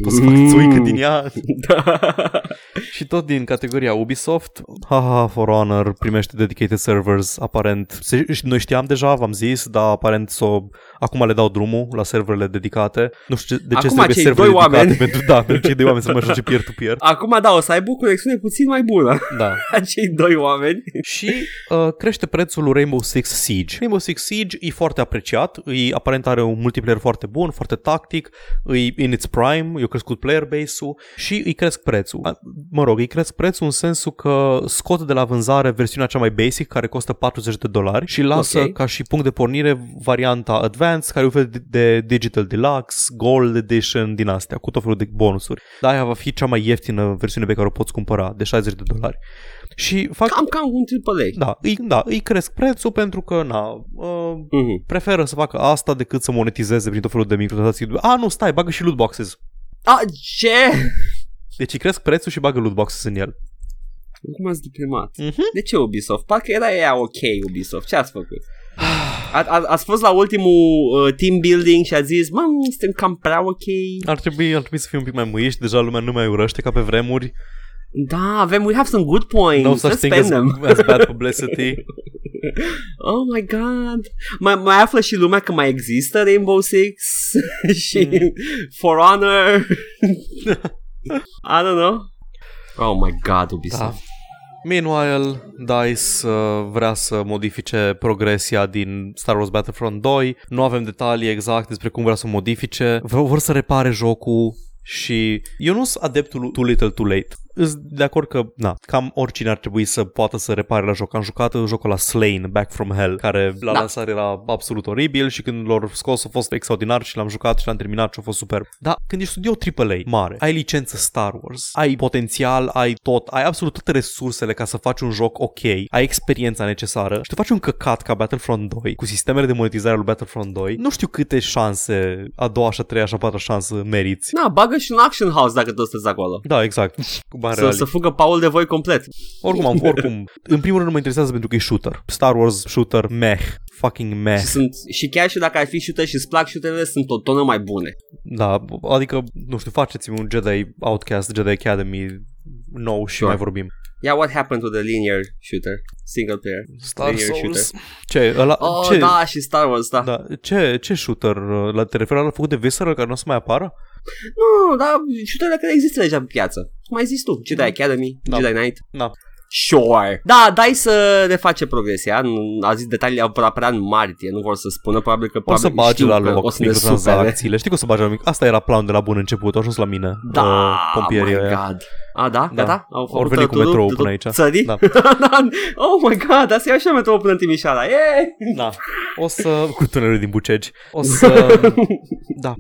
Poți să fac Mm. țuică din ea? Da. (laughs) Și tot din categoria Ubisoft, haha, For Honor primește dedicated servers, aparent. Se, și noi știam deja, v-am zis, dar aparent s-o, acum le dau drumul la serverele dedicate. Nu știu ce- de ce Acum trebuie cei servere doi dedicate oameni. pentru, da, pentru cei doi oameni să mă joace peer-to-peer. (laughs) Acum da, o să aibă o conexiune puțin mai bună Da. (laughs) acei doi oameni. Și uh, crește prețul lui Rainbow Six Siege. Rainbow Six Siege e foarte apreciat, e, aparent are un multiplayer foarte bun, foarte tactic, e in its prime, i-a crescut player base-ul și îi cresc prețul. A, Mă rog, îi cresc prețul în sensul că scot de la vânzare versiunea cea mai basic, care costă 40 de dolari și lasă Ok. ca și punct de pornire varianta Advanced, care e un fel de, de Digital Deluxe, Gold Edition din astea, cu tot felul de bonusuri. Dar aia va fi cea mai ieftină versiune pe care o poți cumpăra, de 60 de dolari. Și fac Cam, cam un AAA. da, îi, da, îi cresc prețul pentru că, na, uh, Mhm. preferă să facă asta decât să monetizeze prin tot felul de microtransacții. A, nu, stai, bagă și loot boxes. A, ce? Deci îi cresc prețul și bagă loot boxes în el. Cum ați deprimat? Mhm. De ce Ubisoft? Parcă era ea ok Ubisoft. Ce ați făcut? A, a, ați fost la ultimul uh, team building și ați zis, mă, suntem cam prea ok. Ar trebui, ar trebui să fim un pic mai muiști, deja lumea nu mai urăște ca pe vremuri. Da, avem, we have some good points. No such Let's thing spend as, them. as bad publicity. (laughs) Oh my god. Mai, mai află și lumea că mai există Rainbow Six (laughs) și Mm. For Honor. (laughs) I don't know. Oh my god, Ubisoft. Da. Meanwhile, DICE uh, vrea să modifice progresia din Star Wars Battlefront 2. Nu avem detalii exact despre cum vrea să o modifice. V- vor să repare jocul Și eu nu sunt adeptul too little too late. Îs de acord că, na, cam oricine ar trebui să poată să repare la joc. Am jucat jocul la Slain, Back from Hell, care la Da. lansare era absolut oribil și când l-au scos a fost extraordinar și l-am jucat și l-am terminat și a fost super. Dar când ești studio AAA mare, ai licență Star Wars, ai potențial, ai tot, ai absolut toate resursele ca să faci un joc ok, ai experiența necesară și te faci un căcat ca Battlefront 2 cu sistemele de monetizare al lui Battlefront 2, nu știu câte șanse, a doua, și a treia și a patra șansă meriți. Na, bagă și un action house dacă tot sunteți acolo. Da, exact. Cu bani Să, reali. să fugă Paul de voi complet. Oricum, am, oricum, în primul rând nu mă interesează pentru că e shooter. Star Wars shooter, meh, fucking meh. Și, sunt, și chiar și dacă ar fi shooter și îți plac shooterele, sunt o tonă mai bune. Da, adică, nu știu, faceți-mi un Jedi Outcast, Jedi Academy nou și Sure. mai vorbim. Yeah, what happened to the linear shooter? Single player. Star linear Souls. Ce? Ăla, Oh, ce? da, și Star Wars, da. Da, ce, ce shooter? uh, La, te referi la făcut de Visceral care nu o să mai apară? Nu, dar shooterele care există deja pe piață. Cum ai zis tu, Jedi Academy, Da. Jedi Knight. Da. Sure. Da, dai să ne face progresia. Nu- A zis detalii au apărea în martie, nu vor să spună, probabil că O să probabil bage știu la că loc o să ne supere. microtransacțiile. Știi că o să bage la mic. Asta era planul de la bun început, au ajuns la mine. Da, uh, pompierii oh my ăia. god. A, da? Da. Gata? Au Au făcut venit cu totul metrou de până tot aici. Țării? (laughs) Da. oh my god, asta e așa metrou până în Timișoara. Yeah! Da. O să... Cu tunelul din Bucegi. O să... (laughs) Da.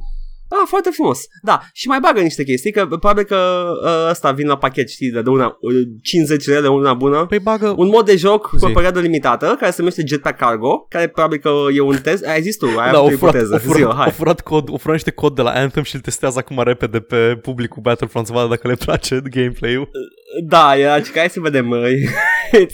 Ah, foarte frumos. Da, și mai bagă niște chestii, că probabil că uh, ăsta vin la pachet, știi, de una, uh, 50 lei una bună. Păi bagă... Un mod de joc Zi. cu o perioadă limitată, care se numește Jetpack Cargo, care probabil că e un test. Ai zis tu, ai da, avut au o furat, ipoteză. au, Zi-o, furat, hai. au furat cod, au furat niște cod de la Anthem și îl testează acum repede pe publicul Battlefront să vadă dacă le place gameplay-ul. Da, era, că hai să vedem. uh, (laughs)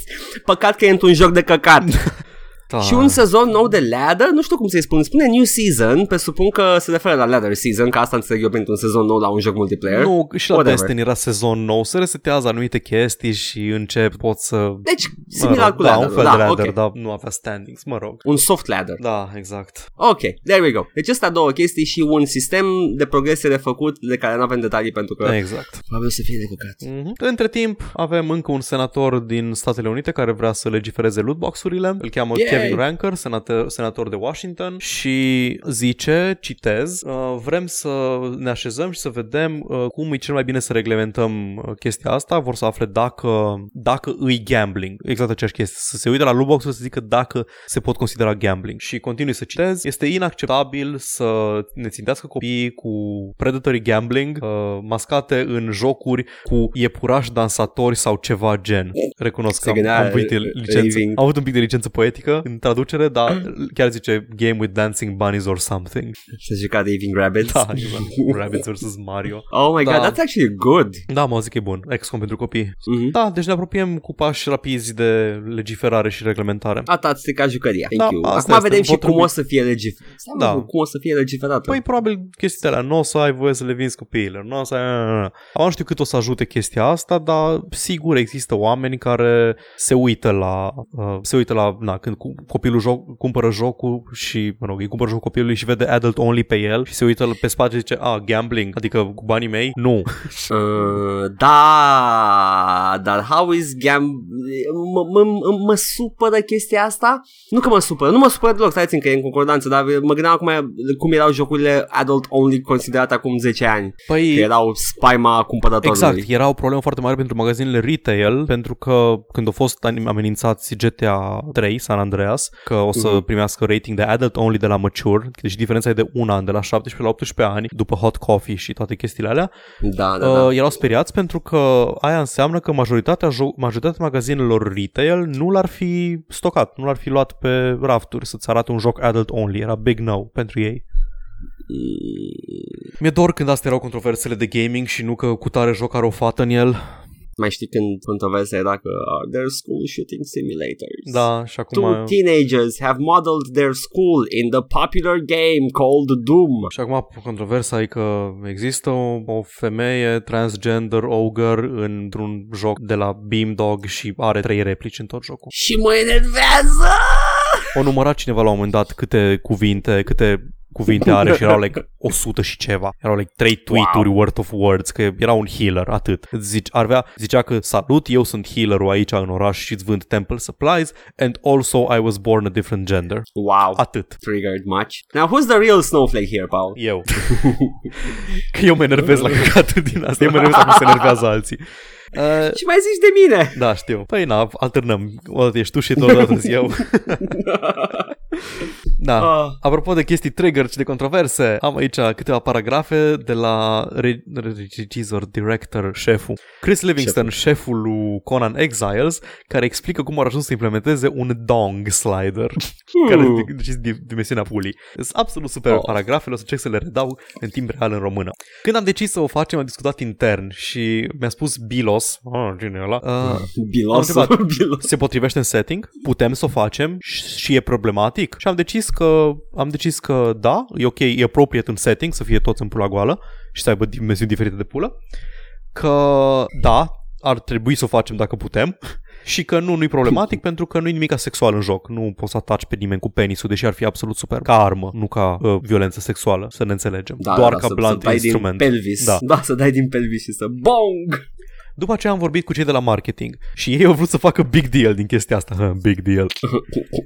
Păcat că e într-un joc de căcat. (laughs) Da. Și un sezon nou de ladder, nu știu cum să-i spun, spune new season, presupun că se referă la ladder season, că asta înțeleg eu pentru un sezon nou la un joc multiplayer. Nu, și la Whatever. Destiny era sezon nou, se resetează anumite chestii și încep, pot să... Deci, Mă similar rog, cu da, ladder. un fel da, de ladder, ok. dar nu avea standings, mă rog. Un soft ladder. Da, exact. Ok, there we go. Deci astea două chestii și un sistem de progresie de făcut de care nu avem detalii pentru că Exact. probabil să fie de căcat. Mhm. Între timp, avem încă un senator din Statele Unite care vrea să legifereze lootbox-urile. Îl cheamă Yay! Kevin Ranker, senator, senator de Washington și zice, citez, uh, vrem să ne așezăm și să vedem uh, cum e cel mai bine să reglementăm uh, chestia asta. Vor să afle dacă, dacă îi gambling. Exact aceeași chestie. Să se uite la lootbox să zică dacă se pot considera gambling. Și continui să citez. Este inacceptabil să ne țintească copiii cu predatory gambling uh, mascate în jocuri cu iepurași dansatori sau ceva gen. Recunosc că Se am, gândea am, avut de licență, raving. am avut un pic de licență poetică în traducere, dar (clears throat) chiar zice game with dancing bunnies or something. Să juca Raving Rabbits. Da, exact. Rabbits vs. Mario. Oh my Da. god, that's actually good. Da, mă zic că e bun. XCOM pentru copii. Mhm. Da, deci ne apropiem cu pași rapizi de legiferare și reglementare. Ata ați stricat jucăria. Da, Thank you. asta Acum este. vedem și Vor cum trebui- o să fie legiferată. Da. Cum o să fie legiferată. Păi probabil chestiile alea nu o să ai voie să le vinzi copiilor. Nu o să ai... Acum nu știu cât o să ajute chestia asta, dar sigur există oameni care se uită la uh, se uită la na, când cu- copilul joc, cumpără jocul și, mă rog, îi cumpără jocul copilului și vede adult only pe el și se uită pe spate și zice, a, gambling, adică cu banii mei? Nu. (laughs) Uh, da, dar how is gam... Mă, mă, mă, mă supără chestia asta? Nu că mă supără, nu mă supără deloc, stai că e în concordanță, dar mă gândeam acum cum erau jocurile adult only considerate acum 10 ani. Păi, Că erau spaima cumpărătorului. Exact, era o problemă foarte mare pentru magazinele retail, pentru că când au fost amenințați GTA 3, San Andreas, că o să Mhm. primească rating de adult only de la mature, deci diferența e de un an, de la 17 la 18 ani, după hot coffee și toate chestiile alea, Da, da, uh, da. erau speriați pentru că aia înseamnă că majoritatea, jo- majoritatea magazinelor retail nu l-ar fi stocat, nu l-ar fi luat pe rafturi să-ți arate un joc adult only, era big no pentru ei. Mi-e dor când astea erau controversele de gaming și nu că cu tare joc are o fată în el. Mai știi când controversa era că uh, their school shooting simulators. Da, și acum... Two teenagers have modeled their school in the popular game called Doom. Și acum controversa e că există o, o femeie transgender ogre într-un joc de la Beamdog și are trei replici în tot jocul. Și mă enervează! O numărat cineva la un moment dat câte cuvinte, câte cuvinte are (laughs) și erau like 100 și ceva. Erau like 3 tweet-uri wow. worth of words, că era un healer, atât. Zice, ar avea, zicea că salut, eu sunt healerul aici în oraș și îți vând temple supplies and also I was born a different gender. Wow. Atât. Triggered much. Now, who's the real snowflake here, Paul? Eu. (laughs) că eu mă enervez la căcatul din asta. Eu mă enervez la cum se enervează alții. Uh, și mai zici de mine. Da, știu. Păi na, alternăm. O dată ești tu și (laughs) o dată eu. (laughs) Da. Uh. Apropo de chestii trigger și de controverse, am aici câteva paragrafe de la regizor, director, șeful. Chris Livingston, șeful, șeful lui Conan Exiles, care explică cum au ajuns să implementeze un dong slider, hmm. care e dimensiunea pulii. Sunt absolut super oh. paragrafele, o să încerc să le redau în timp real în română. Când am decis să o facem, am discutat intern și mi-a spus Bilos, oh, cine ăla? Uh, Bilos, întrebat, (laughs) Bilos. Se potrivește în setting? Putem să o facem? Și e problematic? Și am decis că am decis că da, e ok, e appropriate în setting să fie toți în pula goală și să aibă dimensiuni diferite de pulă. Că da, ar trebui să o facem dacă putem (laughs) și că nu, nu-i problematic (laughs) pentru că nu-i nimic sexual în joc. Nu poți să ataci pe nimeni cu penisul, deși ar fi absolut super. Ca armă, nu ca uh, violență sexuală, să ne înțelegem. Da, Doar da, ca să, blunt să instrument. Din pelvis. Da. da, să dai din pelvis și să bong! După aceea am vorbit cu cei de la marketing și ei au vrut să facă big deal din chestia asta. (laughs) big deal.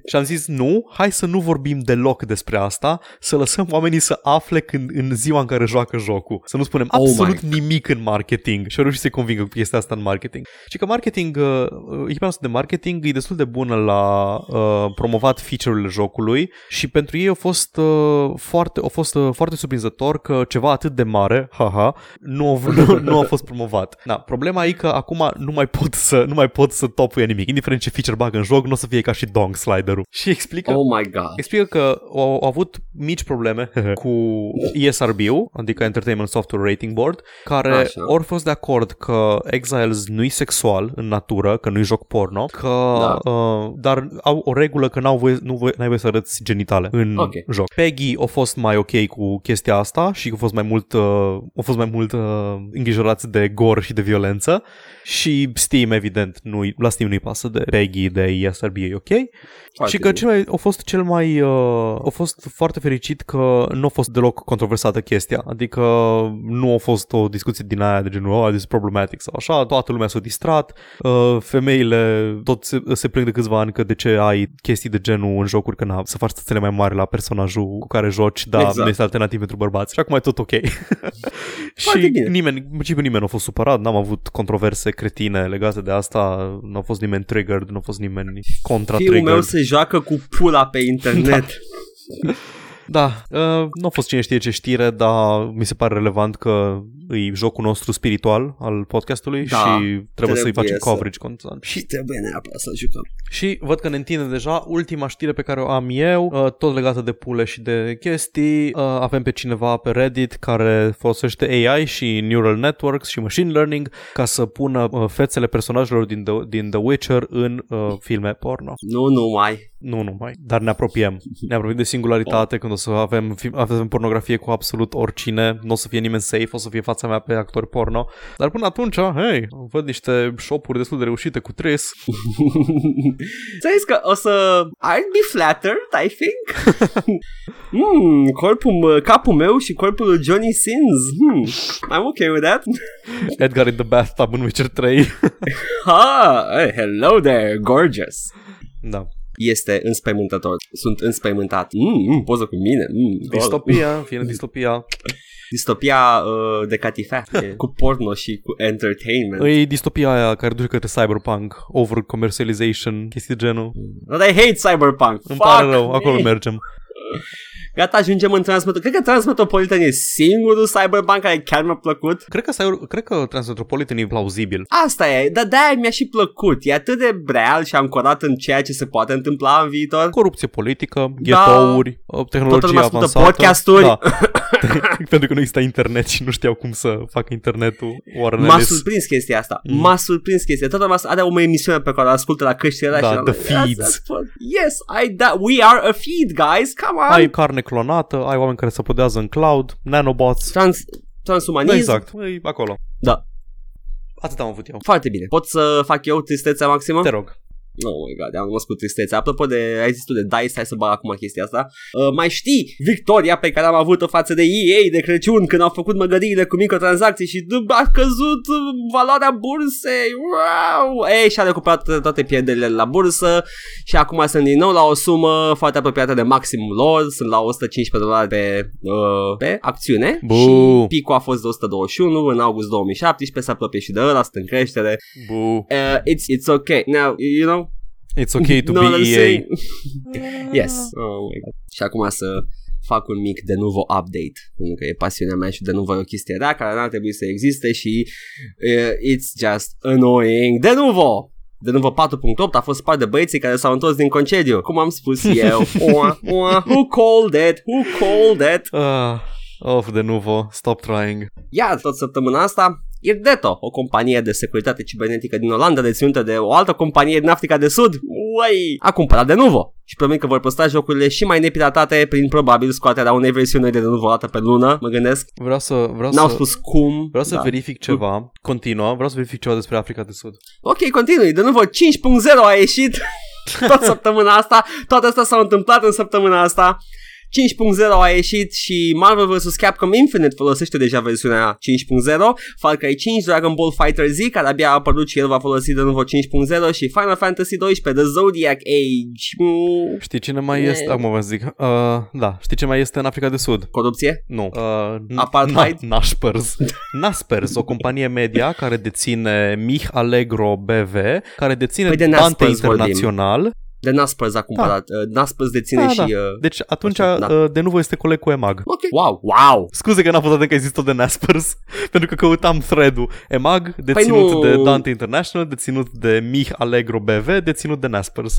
și am zis nu, hai să nu vorbim deloc despre asta, să lăsăm oamenii să afle când, în ziua în care joacă jocul. Să nu spunem oh absolut my. nimic în marketing. Și au reușit să-i convingă cu chestia asta în marketing. Și că marketing, uh, echipa noastră de marketing e destul de bună la uh, promovat feature-urile jocului și pentru ei a fost, uh, foarte, a fost uh, foarte surprinzător că ceva atât de mare, haha, nu a, nu, (laughs) nu a fost promovat. Da, problema Problema e că acum nu mai pot să, nu mai pot să topuie nimic. Indiferent ce feature bag în joc, nu o să fie ca și dong slider-ul. Și explică, oh my God. explică că au, au avut mici probleme (laughs) cu ESRB-ul, adică Entertainment Software Rating Board, care ori fost de acord că Exiles nu-i sexual în natură, că nu-i joc porno, că, da. uh, dar au o regulă că n-au voie, nu voie, n-ai voie să arăți genitale în okay. joc. Peggy a fost mai ok cu chestia asta și a fost mai mult, uh, a fost mai mult uh, îngrijorați de gore și de violență violență și Steam, evident, nu la Steam nu-i pasă de Peggy, de ESRB, e ok. Foarte și că cel mai, a fost cel mai, uh, a fost foarte fericit că nu a fost deloc controversată chestia, adică nu a fost o discuție din aia de genul, oh, this is problematic sau așa, toată lumea s-a distrat, uh, femeile tot se, se plâng de câțiva ani că de ce ai chestii de genul în jocuri, că na, să faci stățele mai mari la personajul cu care joci, dar exact. nu este alternativ pentru bărbați și acum e tot ok. (laughs) și bine. nimeni, în principiu nimeni nu a fost supărat, n-am avut controverse cretine legate de asta, nu a fost nimeni triggered, nu a fost nimeni contra-triggered. Fiul meu se joacă cu pula pe internet. Da. (laughs) Da, uh, nu a fost cine știe ce știre, dar mi se pare relevant că e jocul nostru spiritual al podcastului da, și trebuie, trebuie să-i facem să... coverage constant. Și trebuie neapărat să jucăm. Și văd că ne întinde deja ultima știre pe care o am eu, uh, tot legată de pule și de chestii. Uh, avem pe cineva pe Reddit care folosește AI și neural networks și machine learning ca să pună uh, fețele personajelor din The, din The Witcher în uh, filme porno. Nu numai. Nu numai, dar ne apropiem. Ne apropiem de singularitate oh. când o să avem, avem pornografie cu absolut oricine, nu o să fie nimeni safe, o să fie fața mea pe actori porno. Dar până atunci, hei, văd niște shop-uri destul de reușite cu Tris. (laughs) Ți-ai că o să... I'd be flattered, I think. (laughs) mm, corpul, capul meu și corpul lui Johnny Sins. Hmm, I'm okay with that. (laughs) Edgar in the bathtub în Witcher 3. ah, hey, hello there, gorgeous. Da este înspăimântător. Sunt înspăimântat. Mm, mm, poză cu mine. Mm, distopia, fie (laughs) distopia. Distopia uh, de catifea, (laughs) cu porno și cu entertainment. E distopia aia care duce către cyberpunk, over commercialization, chestii de genul. But I hate cyberpunk. Îmi Fuck pare rău, me. acolo mergem. (laughs) Gata, ajungem în Transmetropolitan. Cred că Transmetropolitan e singurul cyberpunk care chiar mi-a plăcut. Cred că, cred că Transmetropolitan e plauzibil. Asta e, dar de mi-a și plăcut. E atât de real și ancorat în ceea ce se poate întâmpla în viitor. Corupție politică, ghetouri, da. tehnologie avansată. podcasturi. Da. (laughs) (laughs) Pentru că nu există internet și nu știau cum să facă internetul. M-a surprins chestia asta. Mm. M-a surprins chestia. Toată lumea are o emisiune pe care o ascultă la căștile da, și the feeds. Yes, I, da, we are a feed, guys. Come on. Ai carne clonată, ai oameni care se podează în cloud, nanobots. Trans, transumanism. Exact, e acolo. Da. Atât am avut eu. Foarte bine. Pot să fac eu tristețea maximă? Te rog. Oh my god, am rămas cu tristețe. Apropo de, ai zis tu de DICE, hai să bag acum chestia asta. Uh, mai știi victoria pe care am avut-o față de EA de Crăciun când au făcut măgăriile cu microtransacții și d- a căzut uh, valoarea bursei. Wow! Ei, și-a recuperat toate pierderile la bursă și acum sunt din nou la o sumă foarte apropiată de maximum lor. Sunt la 115 dolari pe, uh, pe acțiune Bu. și picul a fost de 121 în august 2017, se apropie și de ăla, sunt în creștere. Bu. Uh, it's, it's okay. Now, you know, It's okay to know be what I'm EA. saying? (laughs) yes. Oh my god. Și acum să fac un mic de nuvo update pentru că e pasiunea mea și de nuvo e o chestie rea care n-ar trebui să existe și uh, it's just annoying. De nuvo! De nuvo 4.8 a fost spart de băieții care s-au întors din concediu. Cum am spus eu. (laughs) Ua, ua, who called it? Who called it? Ah, of de nuvo, stop trying. Iar tot săptămâna asta, Irdeto, o companie de securitate cibernetică din Olanda deținută de o altă companie din Africa de Sud, uai, a cumpărat de nuvo și promit că vor păstra jocurile și mai nepiratate prin probabil scoaterea unei versiuni de nuvo o dată pe lună, mă gândesc. Vreau să, vreau N-au să, spus cum. vreau să da. verific ceva. Continuă, vreau să verific ceva despre Africa de Sud. Ok, continui. De nuvo 5.0 a ieșit (laughs) tot săptămâna asta. Toate astea s-au întâmplat în săptămâna asta. 5.0 a ieșit și Marvel vs. Capcom Infinite folosește deja versiunea 5.0, Far Cry 5, Dragon Ball Fighter Z, care abia a apărut și el va folosi de nuvo 5.0 și Final Fantasy 12, The Zodiac Age. Mm, Știi cine mai E- este? Acum vă zic. Uh, da, știi ce mai este în Africa de Sud? corupție? Nu. Uh, n- Apartheid? Na- Naspers. (laughs) Naspers, o companie media care deține Mich Allegro BV, care deține Păi de Dante Naspers vorbim. Internațional. De Naspers a cumpărat. Uh, Naspers deține Da, și... da. Uh... Deci atunci Da. uh, de nu este coleg cu EMAG. Ok. Wow, wow. Scuze că n-am fost atent că există de Naspers, (laughs) pentru că căutam thread-ul. EMAG, deținut nu- de Dante International, deținut de Mich Allegro BV, deținut de Naspers.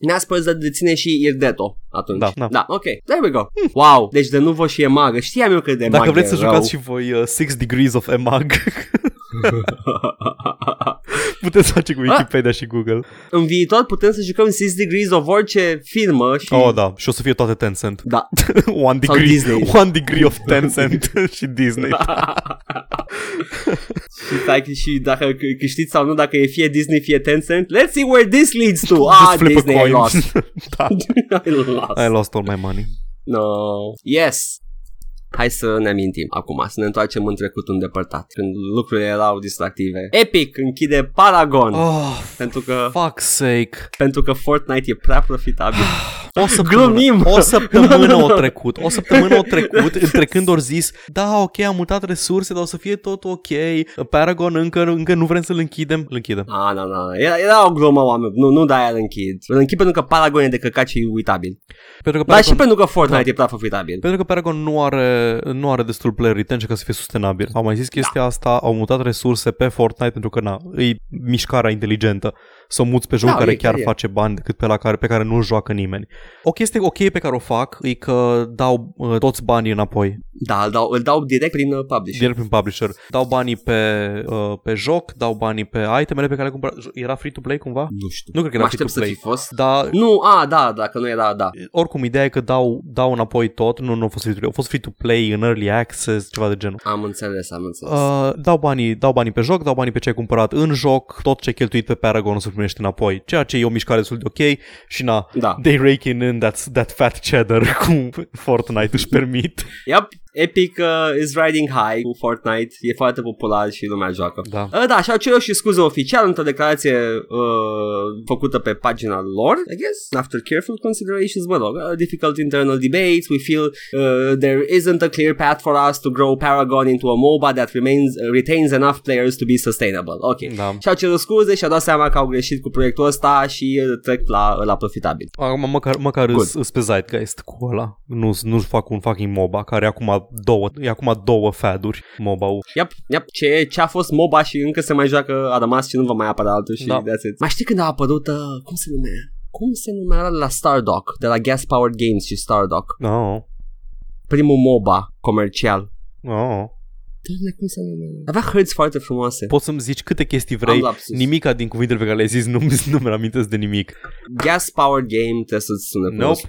Naspers deține și Irdeto atunci. Da, da. da ok. There we go. Wow. Deci de nuvo și e magă. Știam eu că de Dacă magă vreți să e rău. jucați și voi uh, Six Degrees of EMAG, (laughs) (laughs) puteți face cu Wikipedia și Google. În viitor putem să jucăm 6 Degrees of orice firmă și... Oh, da, și o să fie toate Tencent. Da. (laughs) one Sau degree, Disney. (laughs) one degree of Tencent și Disney. și, dacă, și dacă c- câștiți sau nu, dacă e fie Disney, fie Tencent, let's see where this leads to. Ah, Just flip a Disney, I coin. lost. da, I lost. I lost all my money. No. Yes. Hai să ne amintim acum, să ne întoarcem în trecut îndepărtat, când lucrurile erau distractive. Epic închide Paragon, Oh, pentru că fuck's sake. pentru că Fortnite e prea profitabil. (gasps) O săptămână, Glumim. o săptămână o (laughs) trecut, o săptămână o trecut, între când ori zis, da, ok, am mutat resurse, dar o să fie tot ok, Paragon încă, încă nu vrem să-l închidem, îl închidem. Ah, nu, nu, era, era o glumă, oameni. Nu, nu de-aia îl închid. Îl închid pentru că Paragon e de căcat și uitabil. Pentru că Dar și Paragon, pentru că Fortnite Da. e prea profitabil. pentru că Paragon nu are, nu are destul player retention ca să fie sustenabil. Au mai zis chestia Da. asta, au mutat resurse pe Fortnite pentru că, na, e mișcarea inteligentă să o muți pe joc Da, care e, chiar e. face bani decât pe la care, pe care nu joacă nimeni. O chestie ok pe care o fac e că dau uh, toți banii înapoi. Da, îl dau, îl dau direct prin uh, publisher. Direct prin publisher. Dau banii pe, uh, pe joc, dau banii pe itemele pe care le cumpăr. Era free-to-play cumva? Nu știu. Nu cred că mă era aștept să fi free-to-play. fost. Dar Nu, a, da, dacă nu era, da. oricum ideea e că dau, dau înapoi tot, nu, nu a fost free-to-play, a fost free-to-play în early access, ceva de genul. Am înțeles, am înțeles. Uh, dau, banii, dau banii pe joc, dau banii pe ce ai cumpărat în joc, tot ce ai cheltuit pe Paragon o să primești înapoi, ceea ce e o mișcare destul de ok și na, Da. they rake in that, that fat cheddar (laughs) cum Fortnite își permit. Yep, Epic uh, is riding high cu Fortnite. E foarte popular și lumea joacă. Da. Uh, da, și-au cerut și scuze oficial într-o declarație uh, făcută pe pagina lor, I guess, after careful considerations, mă rog, uh, difficult internal debates, we feel uh, there isn't a clear path for us to grow Paragon into a MOBA that remains uh, retains enough players to be sustainable. Ok. Da. Și-au cerut scuze și-au dat seama că au greșit cu proiectul ăsta și uh, trec la, la profitabil. Acum măcar, măcar Good. îs, îs pe Zeitgeist cu ăla. Nu, nu fac un fucking MOBA care e acum două, e acum două faduri MOBA-ul. Yep, yep. Ce, ce a fost MOBA și încă se mai joacă a rămas și nu va mai apărea altul și Da. that's it. Mai știi când a apărut, uh, cum se numea? Cum se numea ăla de la Stardock, de la Gas Powered Games și Stardock? Oh, Primul MOBA comercial. oh. Doamne, cum se numea? Avea hărți foarte frumoase. Poți să-mi zici câte chestii vrei, Am lapsus. nimica din cuvintele pe care le-ai zis nu, (laughs) nu mi amintesc de nimic. Gas Powered Game trebuie să-ți sune Nope.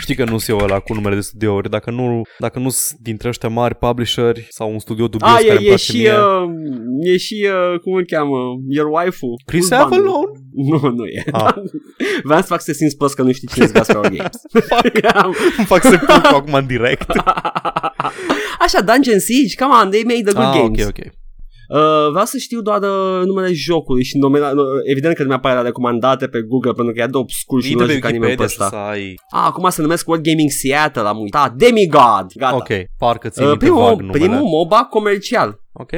Cunoscut. Știi că nu sunt eu ăla cu numere de studiouri. Dacă nu, dacă nu sunt dintre ăștia mari publisheri sau un studio dubios A, care e, îmi e place și, mie. uh, e și, uh, cum îl cheamă, Your Waifu. Chris Full bundle. Avalon? Nu, nu e. Ah. (laughs) Vreau să fac să te simți prost că nu știi cine sunt Gasper Games. (laughs) (laughs) Îmi fac să plâng acum în direct. Așa, Dungeon Siege, come on, they made the good ah, games. ok, ok. Uh, vreau să știu doar uh, numele jocului și numele, uh, evident că nu mi-apare la recomandate pe Google pentru că e de obscur și Vii nu de a pe jucat nimeni pe Wikipedia și ăsta. să ai... Ah, acum se numesc World Gaming Seattle, am uitat. Demigod, gata. Ok, parcă ți Uh, minte primul, vag numele. primul MOBA comercial. Ok.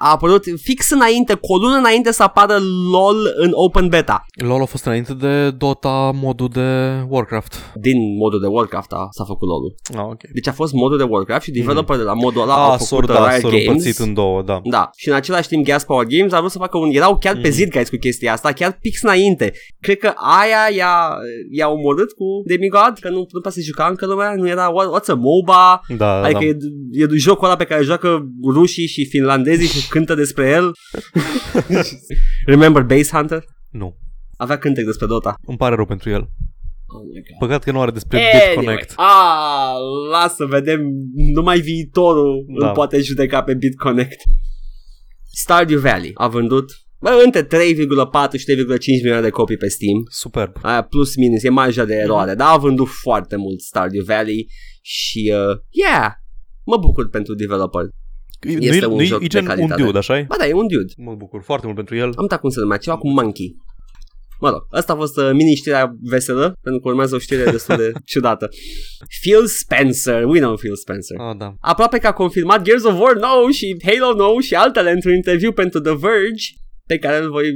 A apărut fix înainte, cu o lună înainte să apară LOL în open beta. LoL a fost înainte de Dota, modul de Warcraft. Din modul de Warcraft a, s-a făcut LOL-ul. Ah, ok. Deci a fost modul de Warcraft și developer de la modul ăla au Ah, făcut sor, uh, da, Riot s-au Games. împărțit în două, da. Da, și în același timp Gas Power Games a vrut să facă un... Erau chiar pe Mhm. zid guys cu chestia asta, chiar pix înainte. Cred că aia i-a, i-a omorât cu Demigod, că nu, nu prea se juca încă lumea, nu era what, what's a MOBA, Da, adică da. e, e jocul ăla pe care joacă rușii și finlandezii și cântă despre el. Remember Base Hunter? Nu. Avea cântec despre Dota. Îmi pare rău pentru el. Oh my God. Păcat că nu are despre Anyway, BitConnect. ah, lasă, vedem, numai viitorul Da. îl poate judeca pe BitConnect. Stardew Valley a vândut bă, între 3,4 și 3,5 milioane de copii pe Steam. Superb. Aia plus minus, e marja de eroare, dar a vândut foarte mult Stardew Valley și, uh, yeah, mă bucur pentru developer. Este nu un e, joc e de gen un calitate. dude, așa Ba da, e un dude. Mă bucur foarte mult pentru el. Am uitat cum se numea, ceva cu Monkey. Mă rog, asta a fost uh, mini-știrea veselă, pentru că urmează o știre destul de (laughs) ciudată. Phil Spencer, we know Phil Spencer. Ah, da. Aproape că a confirmat Gears of War nou și Halo nou și altele într-un interviu pentru The Verge pe care îl voi,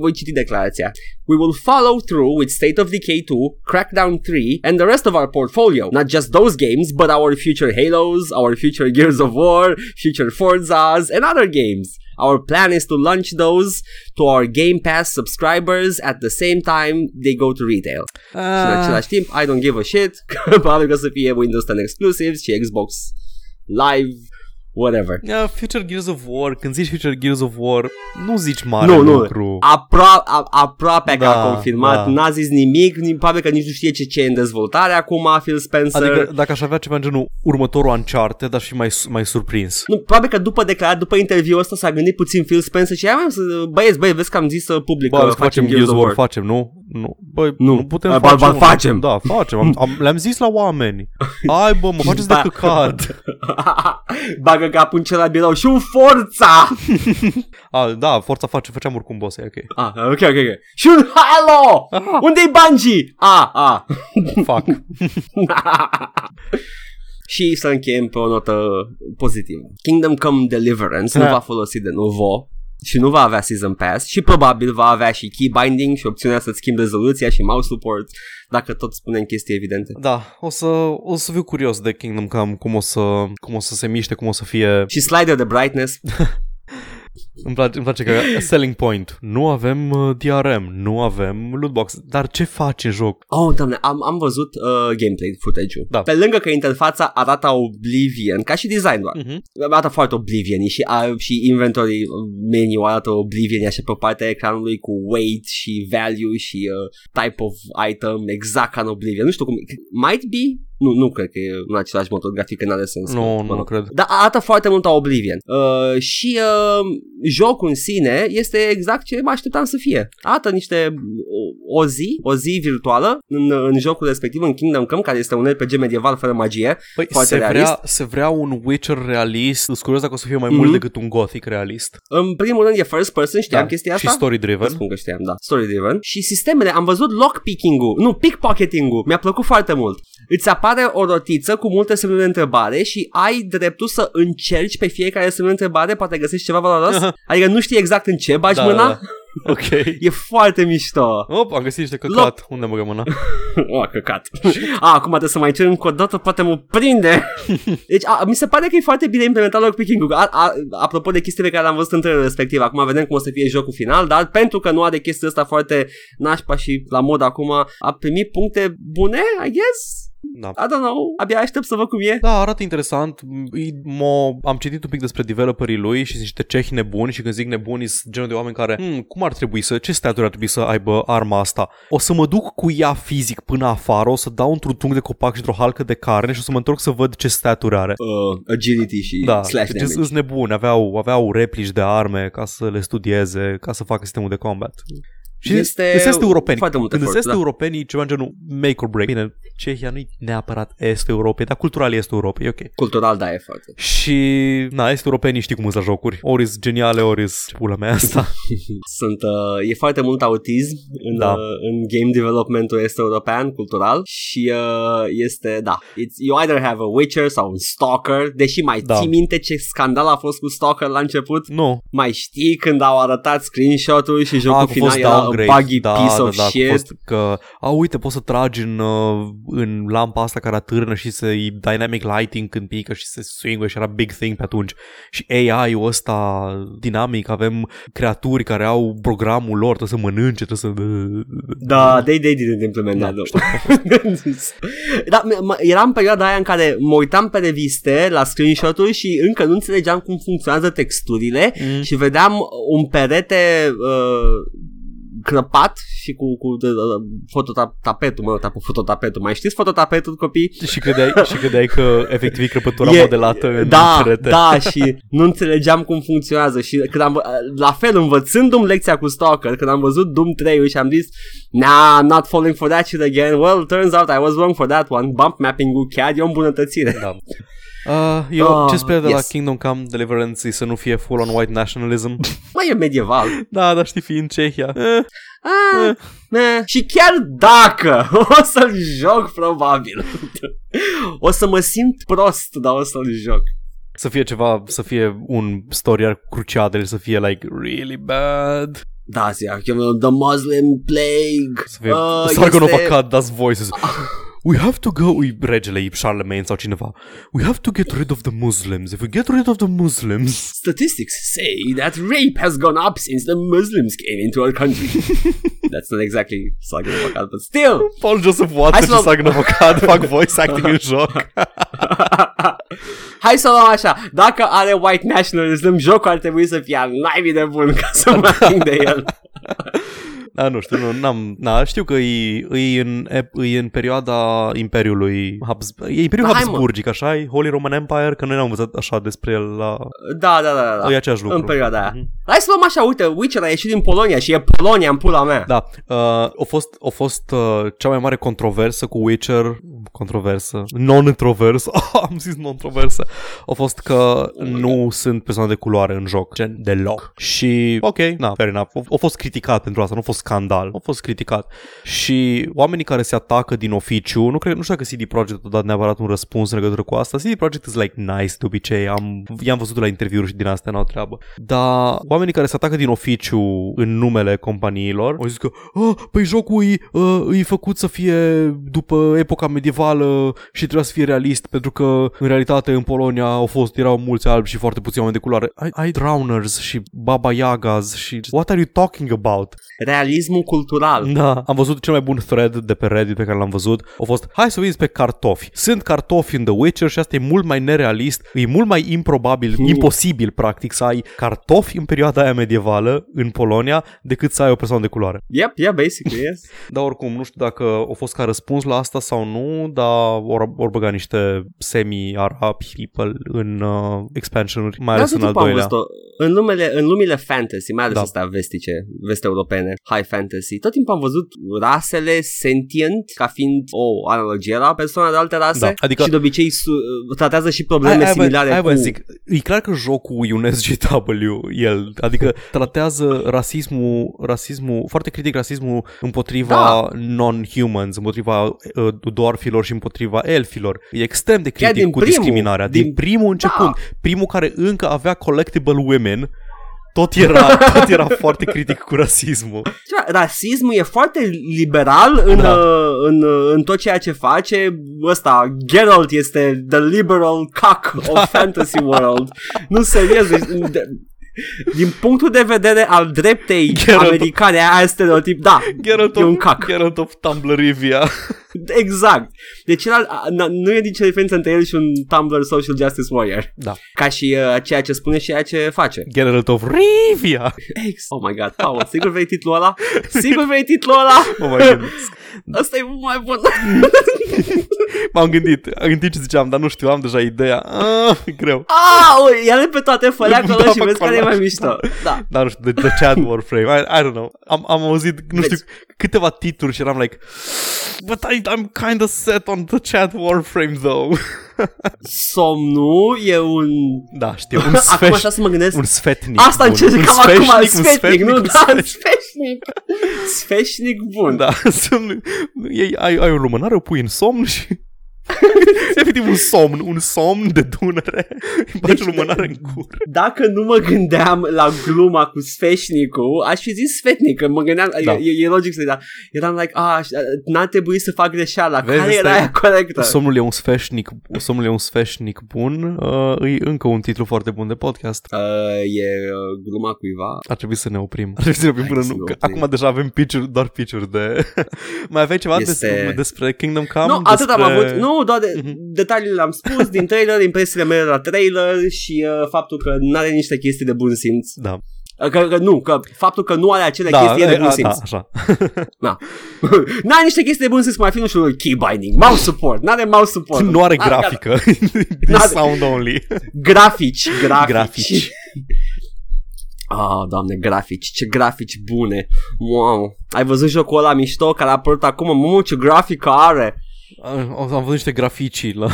voi citi declarația. We will follow through with State of Decay 2, Crackdown 3 and the rest of our portfolio. Not just those games, but our future Halos, our future Gears of War, future Forzas and other games. Our plan is to launch those to our Game Pass subscribers at the same time they go to retail. Ah. Și în același timp, I don't give a shit, (laughs) probabil că o să fie Windows 10 exclusives și Xbox Live, whatever. yeah, Future Gears of War, când zici Future Gears of War, nu zici mare Nu, nu, lucru. Apro- a- aproape că Da, a confirmat, da. n-a zis nimic, ni- probabil că nici nu știe ce, ce e în dezvoltare acum, Phil Spencer. Adică dacă aș avea ceva în genul următorul Uncharted, aș fi mai, mai surprins. Nu, probabil că după declarat, după interviul ăsta s-a gândit puțin Phil Spencer și aia, băieți, băieți, vezi că am zis uh, public Bă, că să facem Gears of War, facem, nu? Nu, băi, Nu. nu, putem Ba- face. ba- mă. facem. Da, facem. Am, am, le-am zis la oameni. (laughs) Hai, bă, mă faceți de Ba- căcat. (laughs) Bagă capul în celălalt birou și un forța! (laughs) A, da, forța face, făceam oricum boss, e ok. ah, ok, ok, ok. Și un halo! Ah. Unde-i Bungie? Ah, ah. Fuck. (laughs) și să încheiem pe o notă pozitivă. Kingdom Come Deliverance nu Da. va folosi de nuvo și nu va avea Season Pass și probabil va avea și key binding și opțiunea să-ți schimbi rezoluția și mouse support dacă tot spunem chestii evidente. Da, o să, o să fiu curios de Kingdom Come, cum o să, cum o să se miște, cum o să fie... Și slider de brightness. (laughs) Îmi place, îmi place că (gasps) selling point. Nu avem uh, DRM, nu avem lootbox, dar ce face joc? Oh, doamne, am, am văzut uh, gameplay footage-ul. Da. Pe lângă că interfața arată Oblivion, ca și design doar. Mhm. Arată foarte Oblivion și, a, și inventory menu arată Oblivion așa pe partea ecranului cu weight și value și uh, type of item exact ca în Oblivion. Nu știu cum, might be? Nu, nu cred că e în același motor grafic, că n-are sens. Nu, Mă nu rog. cred. Dar arată foarte mult a Oblivion. Uh, și uh, jocul în sine este exact ce mă așteptam să fie. Arată niște o, o zi, o zi virtuală în, în jocul respectiv, în Kingdom Come, care este un RPG medieval fără magie. Păi Foarte se realist. vrea, se vrea un Witcher realist, sunt curios dacă o să fie mai Mhm. mult decât un Gothic realist. În primul rând e first person, știam Da, chestia asta? Și story Vă driven. spun că știam, da. Story driven. Și sistemele, am văzut lockpicking-ul, nu, pickpocketing-ul, mi-a plăcut foarte mult. Îți apare o rotiță cu multe semne de întrebare și ai dreptul să încerci pe fiecare semne de întrebare, poate găsești ceva valoros. adică nu știi exact în ce bagi Da, mâna. da, da. Ok. (laughs) E foarte mișto. Op, am găsit niște căcat. Unde mă mâna? (laughs) O, căcat. a, acum trebuie să mai cer încă o dată, poate mă prinde. (laughs) Deci, a, mi se pare că e foarte bine implementat lockpicking-ul. A, a, apropo de chestii pe care le-am văzut în trailerul respectiv, acum vedem cum o să fie jocul final, dar pentru că nu are chestia asta foarte nașpa și la mod acum, a primit puncte bune, I guess? Da. I don't know, abia aștept să văd cum e. Da, arată interesant. Îi- M-o, am citit un pic despre developerii lui și sunt niște cehi nebuni și când zic nebuni sunt genul de oameni care hmm, cum ar trebui să, ce staturi ar trebui să aibă arma asta? O să mă duc cu ea fizic până afară, o să dau într-un tung de copac și într-o halcă de carne și o să mă întorc să văd ce staturi are. Uh, agility și Da, slash deci damage. sunt nebuni, aveau, aveau replici de arme ca să le studieze, ca să facă sistemul de combat. Și Este este europeni. foarte mult Când efort, sunt da. europenii, ceva în genul make or break. Bine, Cehia nu e neapărat est Europei, dar cultural este Europei, e ok. Cultural, da, e foarte. Și, na, est europenii știi cum sunt la jocuri. Ori sunt geniale, ori sunt (laughs) pula mea asta. Sunt, uh, e foarte mult autism în, Da. uh, în game developmentul este european, cultural și uh, este, da, it's, you either have a Witcher sau un Stalker, deși mai Da. ții minte ce scandal a fost cu Stalker la început? nu, Mai știi când au arătat screenshot-ul și a, jocul că a fost final era a downgrade. buggy da, piece da, of da, că a shit? fost că, a, uite, poți să tragi în, uh, în lampa asta care atârnă și să-i dynamic lighting când pică și se swing și era big thing pe atunci. Și AI-ul ăsta dinamic, avem creaturi care au programul lor, trebuie să mănânce, trebuie să... Da, they, they didn't implement Da, that. (laughs) da, m- m- era în perioada aia în care mă uitam pe reviste la screenshot-uri și încă nu înțelegeam cum funcționează texturile Mm. și vedeam un perete uh, crăpat și cu, cu uh, fototapetul, mă rog, tap- fototapetul. Mai știți fototapetul, copii? Și credeai, și credeai că efectiv e crăpătura E- modelată în da, perete. da, și nu înțelegeam cum funcționează și când am, la fel învățându-mi lecția cu Stalker, când am văzut Doom 3 și am zis Nah, I'm not falling for that shit again. Well, turns out I was wrong for that one. Bump mapping-ul chiar e o îmbunătățire. Da. Uh, eu Ah, ce sper de la yes. Kingdom Come Deliverance e să nu fie full on white nationalism. (laughs) Mai e medieval. da, dar știi, fiind Cehia. Eh, Ah, eh. Și chiar dacă (laughs) o să-l joc probabil O să mă simt prost, dar o să-l joc să fie ceva, să fie un story arc cruciadele, să fie like really bad. Da, zi, The Muslim Plague Să fie uh, Sargon of este- Akkad does voices. (laughs) We have to go, e regele, e Charlemagne sau cineva. We have to get rid of the Muslims. If we get rid of the Muslims, Statistics say that rape has gone up since the Muslims came into our country. (laughs) That's not exactly of Akkad, but still. Paul Joseph Watson să și luăm- Sargon of Akkad fac voice acting în joc. Hai să luăm așa. Dacă are white nationalism, jocul ar trebui să fie al naibii de bun ca să mă ating de el. Da, nu știu, nu, n-am, na, știu că e, e, în, e în perioada Imperiului Habs, e Imperiul Da, hai, mă. Habsburgic, așa e? Holy Roman Empire, că noi n-am învățat așa despre el la... Da, da, da, da. E același lucru. În perioada aia. Mhm. Hai să luăm așa, uite, Witcher a ieșit din Polonia și e Polonia în pula mea. Da, uh, a fost, a fost uh, cea mai mare controversă cu Witcher, controversă, non-introversă, (laughs) am zis non-introversă, a fost că nu sunt persoane de culoare în joc, gen deloc. Și, ok, na, fair enough, a, a fost criticat pentru asta, nu a fost scandal, a fost criticat. Și oamenii care se atacă din oficiu, nu, cred, nu știu dacă CD Projekt a dat neapărat un răspuns în legătură cu asta, CD Projekt is like nice de obicei, am, i-am văzut la interviuri și din astea n-au treabă. Dar oamenii care se atacă din oficiu în numele companiilor au zis că oh, păi jocul e, uh, e făcut să fie după epoca medievală și trebuia să fie realist pentru că în realitate în Polonia au fost, erau mulți albi și foarte puțini oameni de culoare. Ai, ai Drowners și Baba Yagas și what are you talking about? Realismul cultural. Da, am văzut cel mai bun thread de pe Reddit pe care l-am văzut. A fost, hai să veniți pe cartofi. Sunt cartofi în The Witcher și asta e mult mai nerealist, e mult mai improbabil, Hmm. imposibil practic să ai cartofi în perioada aia medievală în Polonia decât să ai o persoană de culoare. Yep, yeah, basically, yes. (laughs) Dar oricum, nu știu dacă a fost ca răspuns la asta sau nu, dar ori, ori băga niște semi-arab people în uh, expansion mai ales Da, în tot al timpul am doilea. văzut-o. În, numele, în lumile fantasy, mai ales Da. astea vestice, veste europene, high fantasy, tot timpul am văzut rasele sentient ca fiind o analogie la persoane de alte rase Da, adică- și de obicei su- tratează și probleme Hai- hai, bă, similare hai, cu... bă, zic, e clar că jocul e un SGW, el, adică tratează rasismul, rasismul, foarte critic rasismul împotriva Da. non-humans, împotriva uh, dwarfilor și împotriva elfilor. E extrem de critic din cu primul, discriminarea. Din, din- primul început, Da. primul care încă avea collectible women, tot era, (laughs) tot era foarte critic cu rasismul. Ceva, rasismul e foarte liberal în, Da. da. în, uh, în tot ceea ce face. Ăsta, Geralt este the liberal cock (laughs) Da. of fantasy world. Nu, serios. deci, de- Din punctul de vedere al dreptei Geralt- americane, aia e stereotip, da, Geralt e un of, cac. Geralt of Tumblrivia. (laughs) Exact. Deci el, a- na- nu e nicio diferență între el și un Tumblr Social Justice Warrior. Da. Ca și uh, ceea ce spune și ceea ce face. Geralt of Rivia. Ex. Oh my god, Paul, sigur vrei titlul ăla? Sigur vrei titlul ăla? Mă mai gândesc. Asta e mult mai bun. (laughs) M-am gândit, am gândit ce ziceam, dar nu știu, am deja ideea. Ah, e greu. Ah, ui, ia pe toate, fă Da, acolo și fă vezi care e acolo. mai mișto. Da. Dar nu știu, The, the Chat Warframe, I, I don't know. Am, am auzit, nu știu, Vezi. câteva titluri și eram like, but I, I'm kind of set on The Chat Warframe though. (laughs) Somnul e un... da, știu, un (laughs) Acum sfeș, așa să mă gândesc. un sfetnic Asta bun. încercam un acum, sfeșnic, un sfetnic, nu? un Da, sfeșnic. sfeșnic. Sfeșnic bun. Da, (laughs) sunt, ei, ai, ai o lumânare, o pui în somn și... (laughs) Efectiv un somn, un somn de dunăre. Îi bagi Deci- lumânare în cur. Dacă nu mă gândeam la gluma cu sfeșnicul, aș fi zis sfetnic, că mă gândeam, Da. e, e, logic să da. Eram like, a, n-a trebuit să fac greșeala, Vezi, care asta era e- aia corectă? Somnul e un sfeșnic, somnul e un sfeșnic bun. Uh, e încă un titlu foarte bun de podcast. Uh, e uh, gluma cuiva. Ar trebui să ne oprim. Ar trebui să ne oprim Hai până să nu. ne Că oprim. acum deja avem pitch doar pitch de... (laughs) Mai aveai ceva Este- despre, despre Kingdom Come? nu, atât am despre... avut. Nu, doar de, Mhm. detaliile le-am spus din trailer, impresiile mele la trailer și uh, faptul că nu are niște chestii de bun simț. Da, Uh, Că, că nu, că faptul că nu are acele da, chestii e de e, bun a, simț. da, așa. (laughs) N-are niște chestii de bun simț, cum ar fi, nu știu, key binding, mouse support, n-are mouse support. Nu are N-are- grafică. (laughs) N-are- sound only. Grafici, grafici. Grafici. Ah, doamne, grafici, ce grafici bune. Wow. Ai văzut jocul ăla mișto care a apărut acum? Mă, ce grafică are. Am am văzut niște graficii la...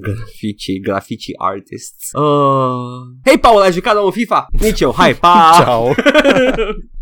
Graficii, graficii artists. Uh... Hei, Paul, ai jucat la un FIFA? Nici eu, hai, pa! (laughs) Ciao. (laughs)